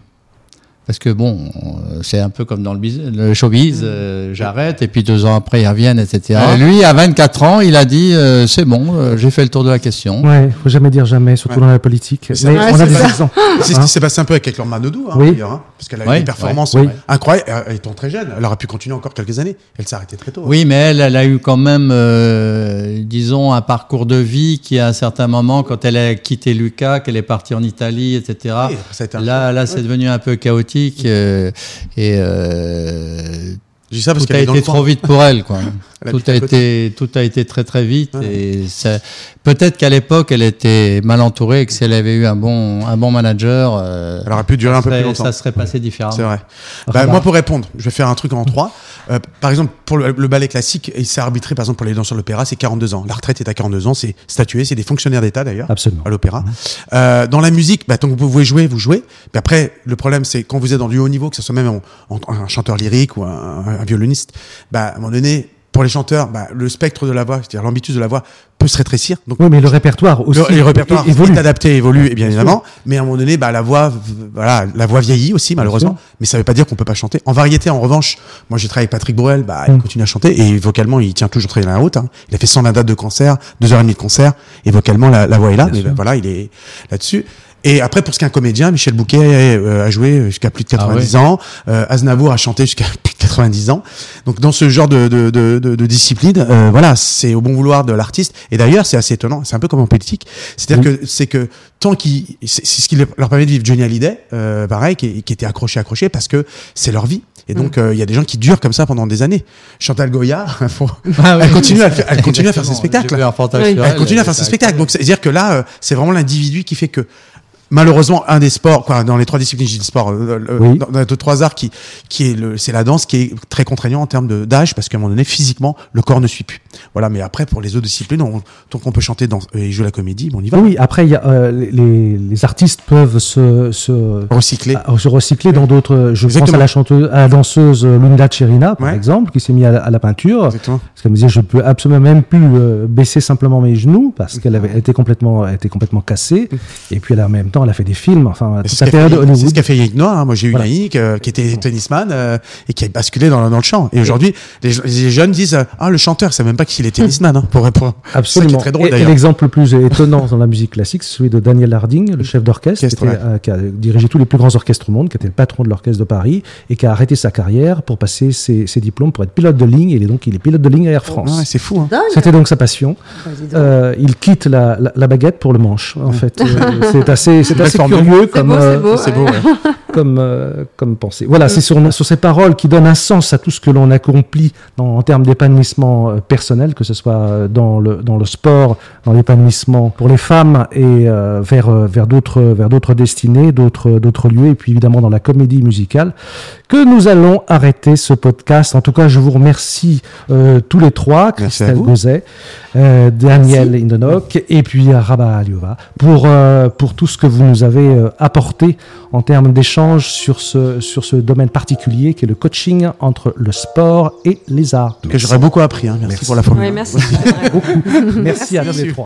Parce que bon, euh, c'est un peu comme dans le, business, le showbiz, euh, j'arrête et puis deux ans après ils reviennent, etc. Ouais. Lui, à 24 ans, il a dit euh, c'est bon, euh, j'ai fait le tour de la question. ouais, faut jamais dire jamais, surtout Ouais. dans la politique. Mais on a des exemples. C'est ce Hein qui s'est passé un peu avec Laure Manodou, hein, Oui. d'ailleurs, hein, parce qu'elle a eu des performances ouais. Oui. incroyables, euh, étant très jeune. Elle aurait pu continuer encore quelques années. Elle s'est arrêtée très tôt. hein. Oui, mais elle, elle a eu quand même, euh, disons, un parcours de vie qui, à un certain moment, quand elle a quitté Lucas, qu'elle est partie en Italie, etc. Oui, ça Là, là, c'est devenu un peu chaotique euh, et euh, ça parce qu'elle a est dans été le trop vite pour elle, quoi. Elle tout a été, tout a été très très vite Ouais. et peut-être qu'à l'époque, elle était mal entourée et que si elle avait eu un bon, un bon manager, euh, Elle aurait pu durer un peu ça plus longtemps. ça serait passé différemment. C'est vrai. Bah, moi, pour répondre, je vais faire un truc en trois. Euh, par exemple, pour le, le ballet classique, il s'est arbitré, par exemple, pour les danseurs de l'opéra, c'est 42 ans. La retraite est à 42 ans, c'est statué, c'est des fonctionnaires d'État d'ailleurs. Absolument. À l'opéra. Euh, dans la musique, bah, tant que vous pouvez jouer, vous jouez. Puis après, le problème, c'est quand vous êtes dans du haut niveau, que ce soit même en- en- un chanteur lyrique ou un, un violoniste, bah, à un moment donné, pour les chanteurs, bah, le spectre de la voix, c'est-à-dire l'ambitus de la voix, peut se rétrécir. Donc, Oui, mais le répertoire aussi. le, é- évolue. est adapté, évolue, et bien évidemment. Mais à un moment donné, bah, la voix, voilà, la voix vieillit aussi, malheureusement. Mais ça veut pas dire qu'on peut pas chanter. En variété, en revanche, moi, j'ai travaillé avec Patrick Bruel, bah, Mm. il continue à chanter, et vocalement, il tient toujours très bien la haute, hein. Il a fait 120 dates de concert, deux heures et demie de concert, et vocalement, la, la voix est là, mais bah, voilà, il est là-dessus. Et après, pour ce qui est un comédien, Michel Bouquet euh, a joué jusqu'à plus de 90 ans. Euh, Aznavour a chanté jusqu'à plus de 90 ans. Donc, dans ce genre de, de, de, de, de discipline, euh, voilà, c'est au bon vouloir de l'artiste. Et d'ailleurs, c'est assez étonnant. C'est un peu comme en politique. C'est-à-dire que c'est que tant qu'ils, c'est ce qui leur permet de vivre. Johnny Hallyday, euh, pareil, qui, qui était accroché, accroché, parce que c'est leur vie. Et donc, euh, il y a des gens qui durent comme ça pendant des années. Chantal Goya, faut- Ah oui. elle continue à, elle continue à faire ses spectacles. Oui. Elle continue à faire ses spectacles. Donc, c'est-à-dire que là, euh, c'est vraiment l'individu qui fait que, malheureusement, un des sports, quoi, dans les trois disciplines, j'ai dit sport, euh, Oui. dans, dans les trois arts, qui, qui est le, c'est la danse, qui est très contraignant en termes de- d'âge, parce qu'à un moment donné, physiquement, le corps ne suit plus. Voilà. Mais après, pour les autres disciplines, on, tant qu'on peut chanter dans, et jouer la comédie, bon, on y va. Oui, après, il y a, euh, les, les artistes peuvent se, se, Recycler. à- se recycler dans d'autres. Je pense Exactement. à la chanteuse, à la danseuse euh, Lunda Cherina, par Ouais. exemple, qui s'est mise à, la- à la peinture. Exactement. Parce qu'elle me disait, je peux absolument même plus euh, baisser simplement mes genoux parce qu'elle avait été complètement, était complètement cassée. Et puis, elle, a- en même temps, elle a fait des films. Enfin, toute C'est ce la qu'a période fait, c'est ce qu'a fait Yannick Noah. hein. Moi, j'ai eu Voilà. Yannick, euh, qui était tennisman, et qui a basculé dans, dans le chant. Et aujourd'hui, les, les jeunes disent, ah, le chanteur, c'est même pas qu'il est tennisman, hein, pour, pour, Absolument. Est très drôle, et, l'exemple le plus étonnant dans la musique classique, c'est celui de Daniel Harding, le chef d'orchestre, qui, était, euh, qui a dirigé tous les plus grands orchestres au monde, qui était le patron de l'orchestre de Paris, et qui a arrêté sa carrière pour passer ses, ses diplômes pour être pilote de ligne. Et il est donc il est pilote de ligne à Air France. Ouais, c'est fou, hein. C'était donc sa passion. Bah. Euh, il quitte la, la- la baguette pour le manche. En fait, Euh, c'est assez, assez curieux C'est comme, beau, c'est euh, beau. C'est ouais. comme, euh, comme pensée. Voilà, c'est sur, sur ces paroles qui donnent un sens à tout ce que l'on accomplit en termes d'épanouissement euh, personnel, que ce soit euh, dans le, dans le sport, dans l'épanouissement pour les femmes et euh, vers, vers d'autres destinées, d'autres lieux, et puis évidemment dans la comédie musicale, que nous allons arrêter ce podcast. En tout cas, je vous remercie euh, tous les trois, Christelle. Gauzet, euh, Daniel Indonok et puis euh, Rabat Aliova, pour, euh, pour tout ce que vous nous avez euh, apporté en termes d'échange sur ce, sur ce domaine particulier qui est le coaching entre le sport et les arts. Que j'aurais beaucoup appris. hein. Merci, Merci. pour la formule. Oui, merci. Merci à tous les trois.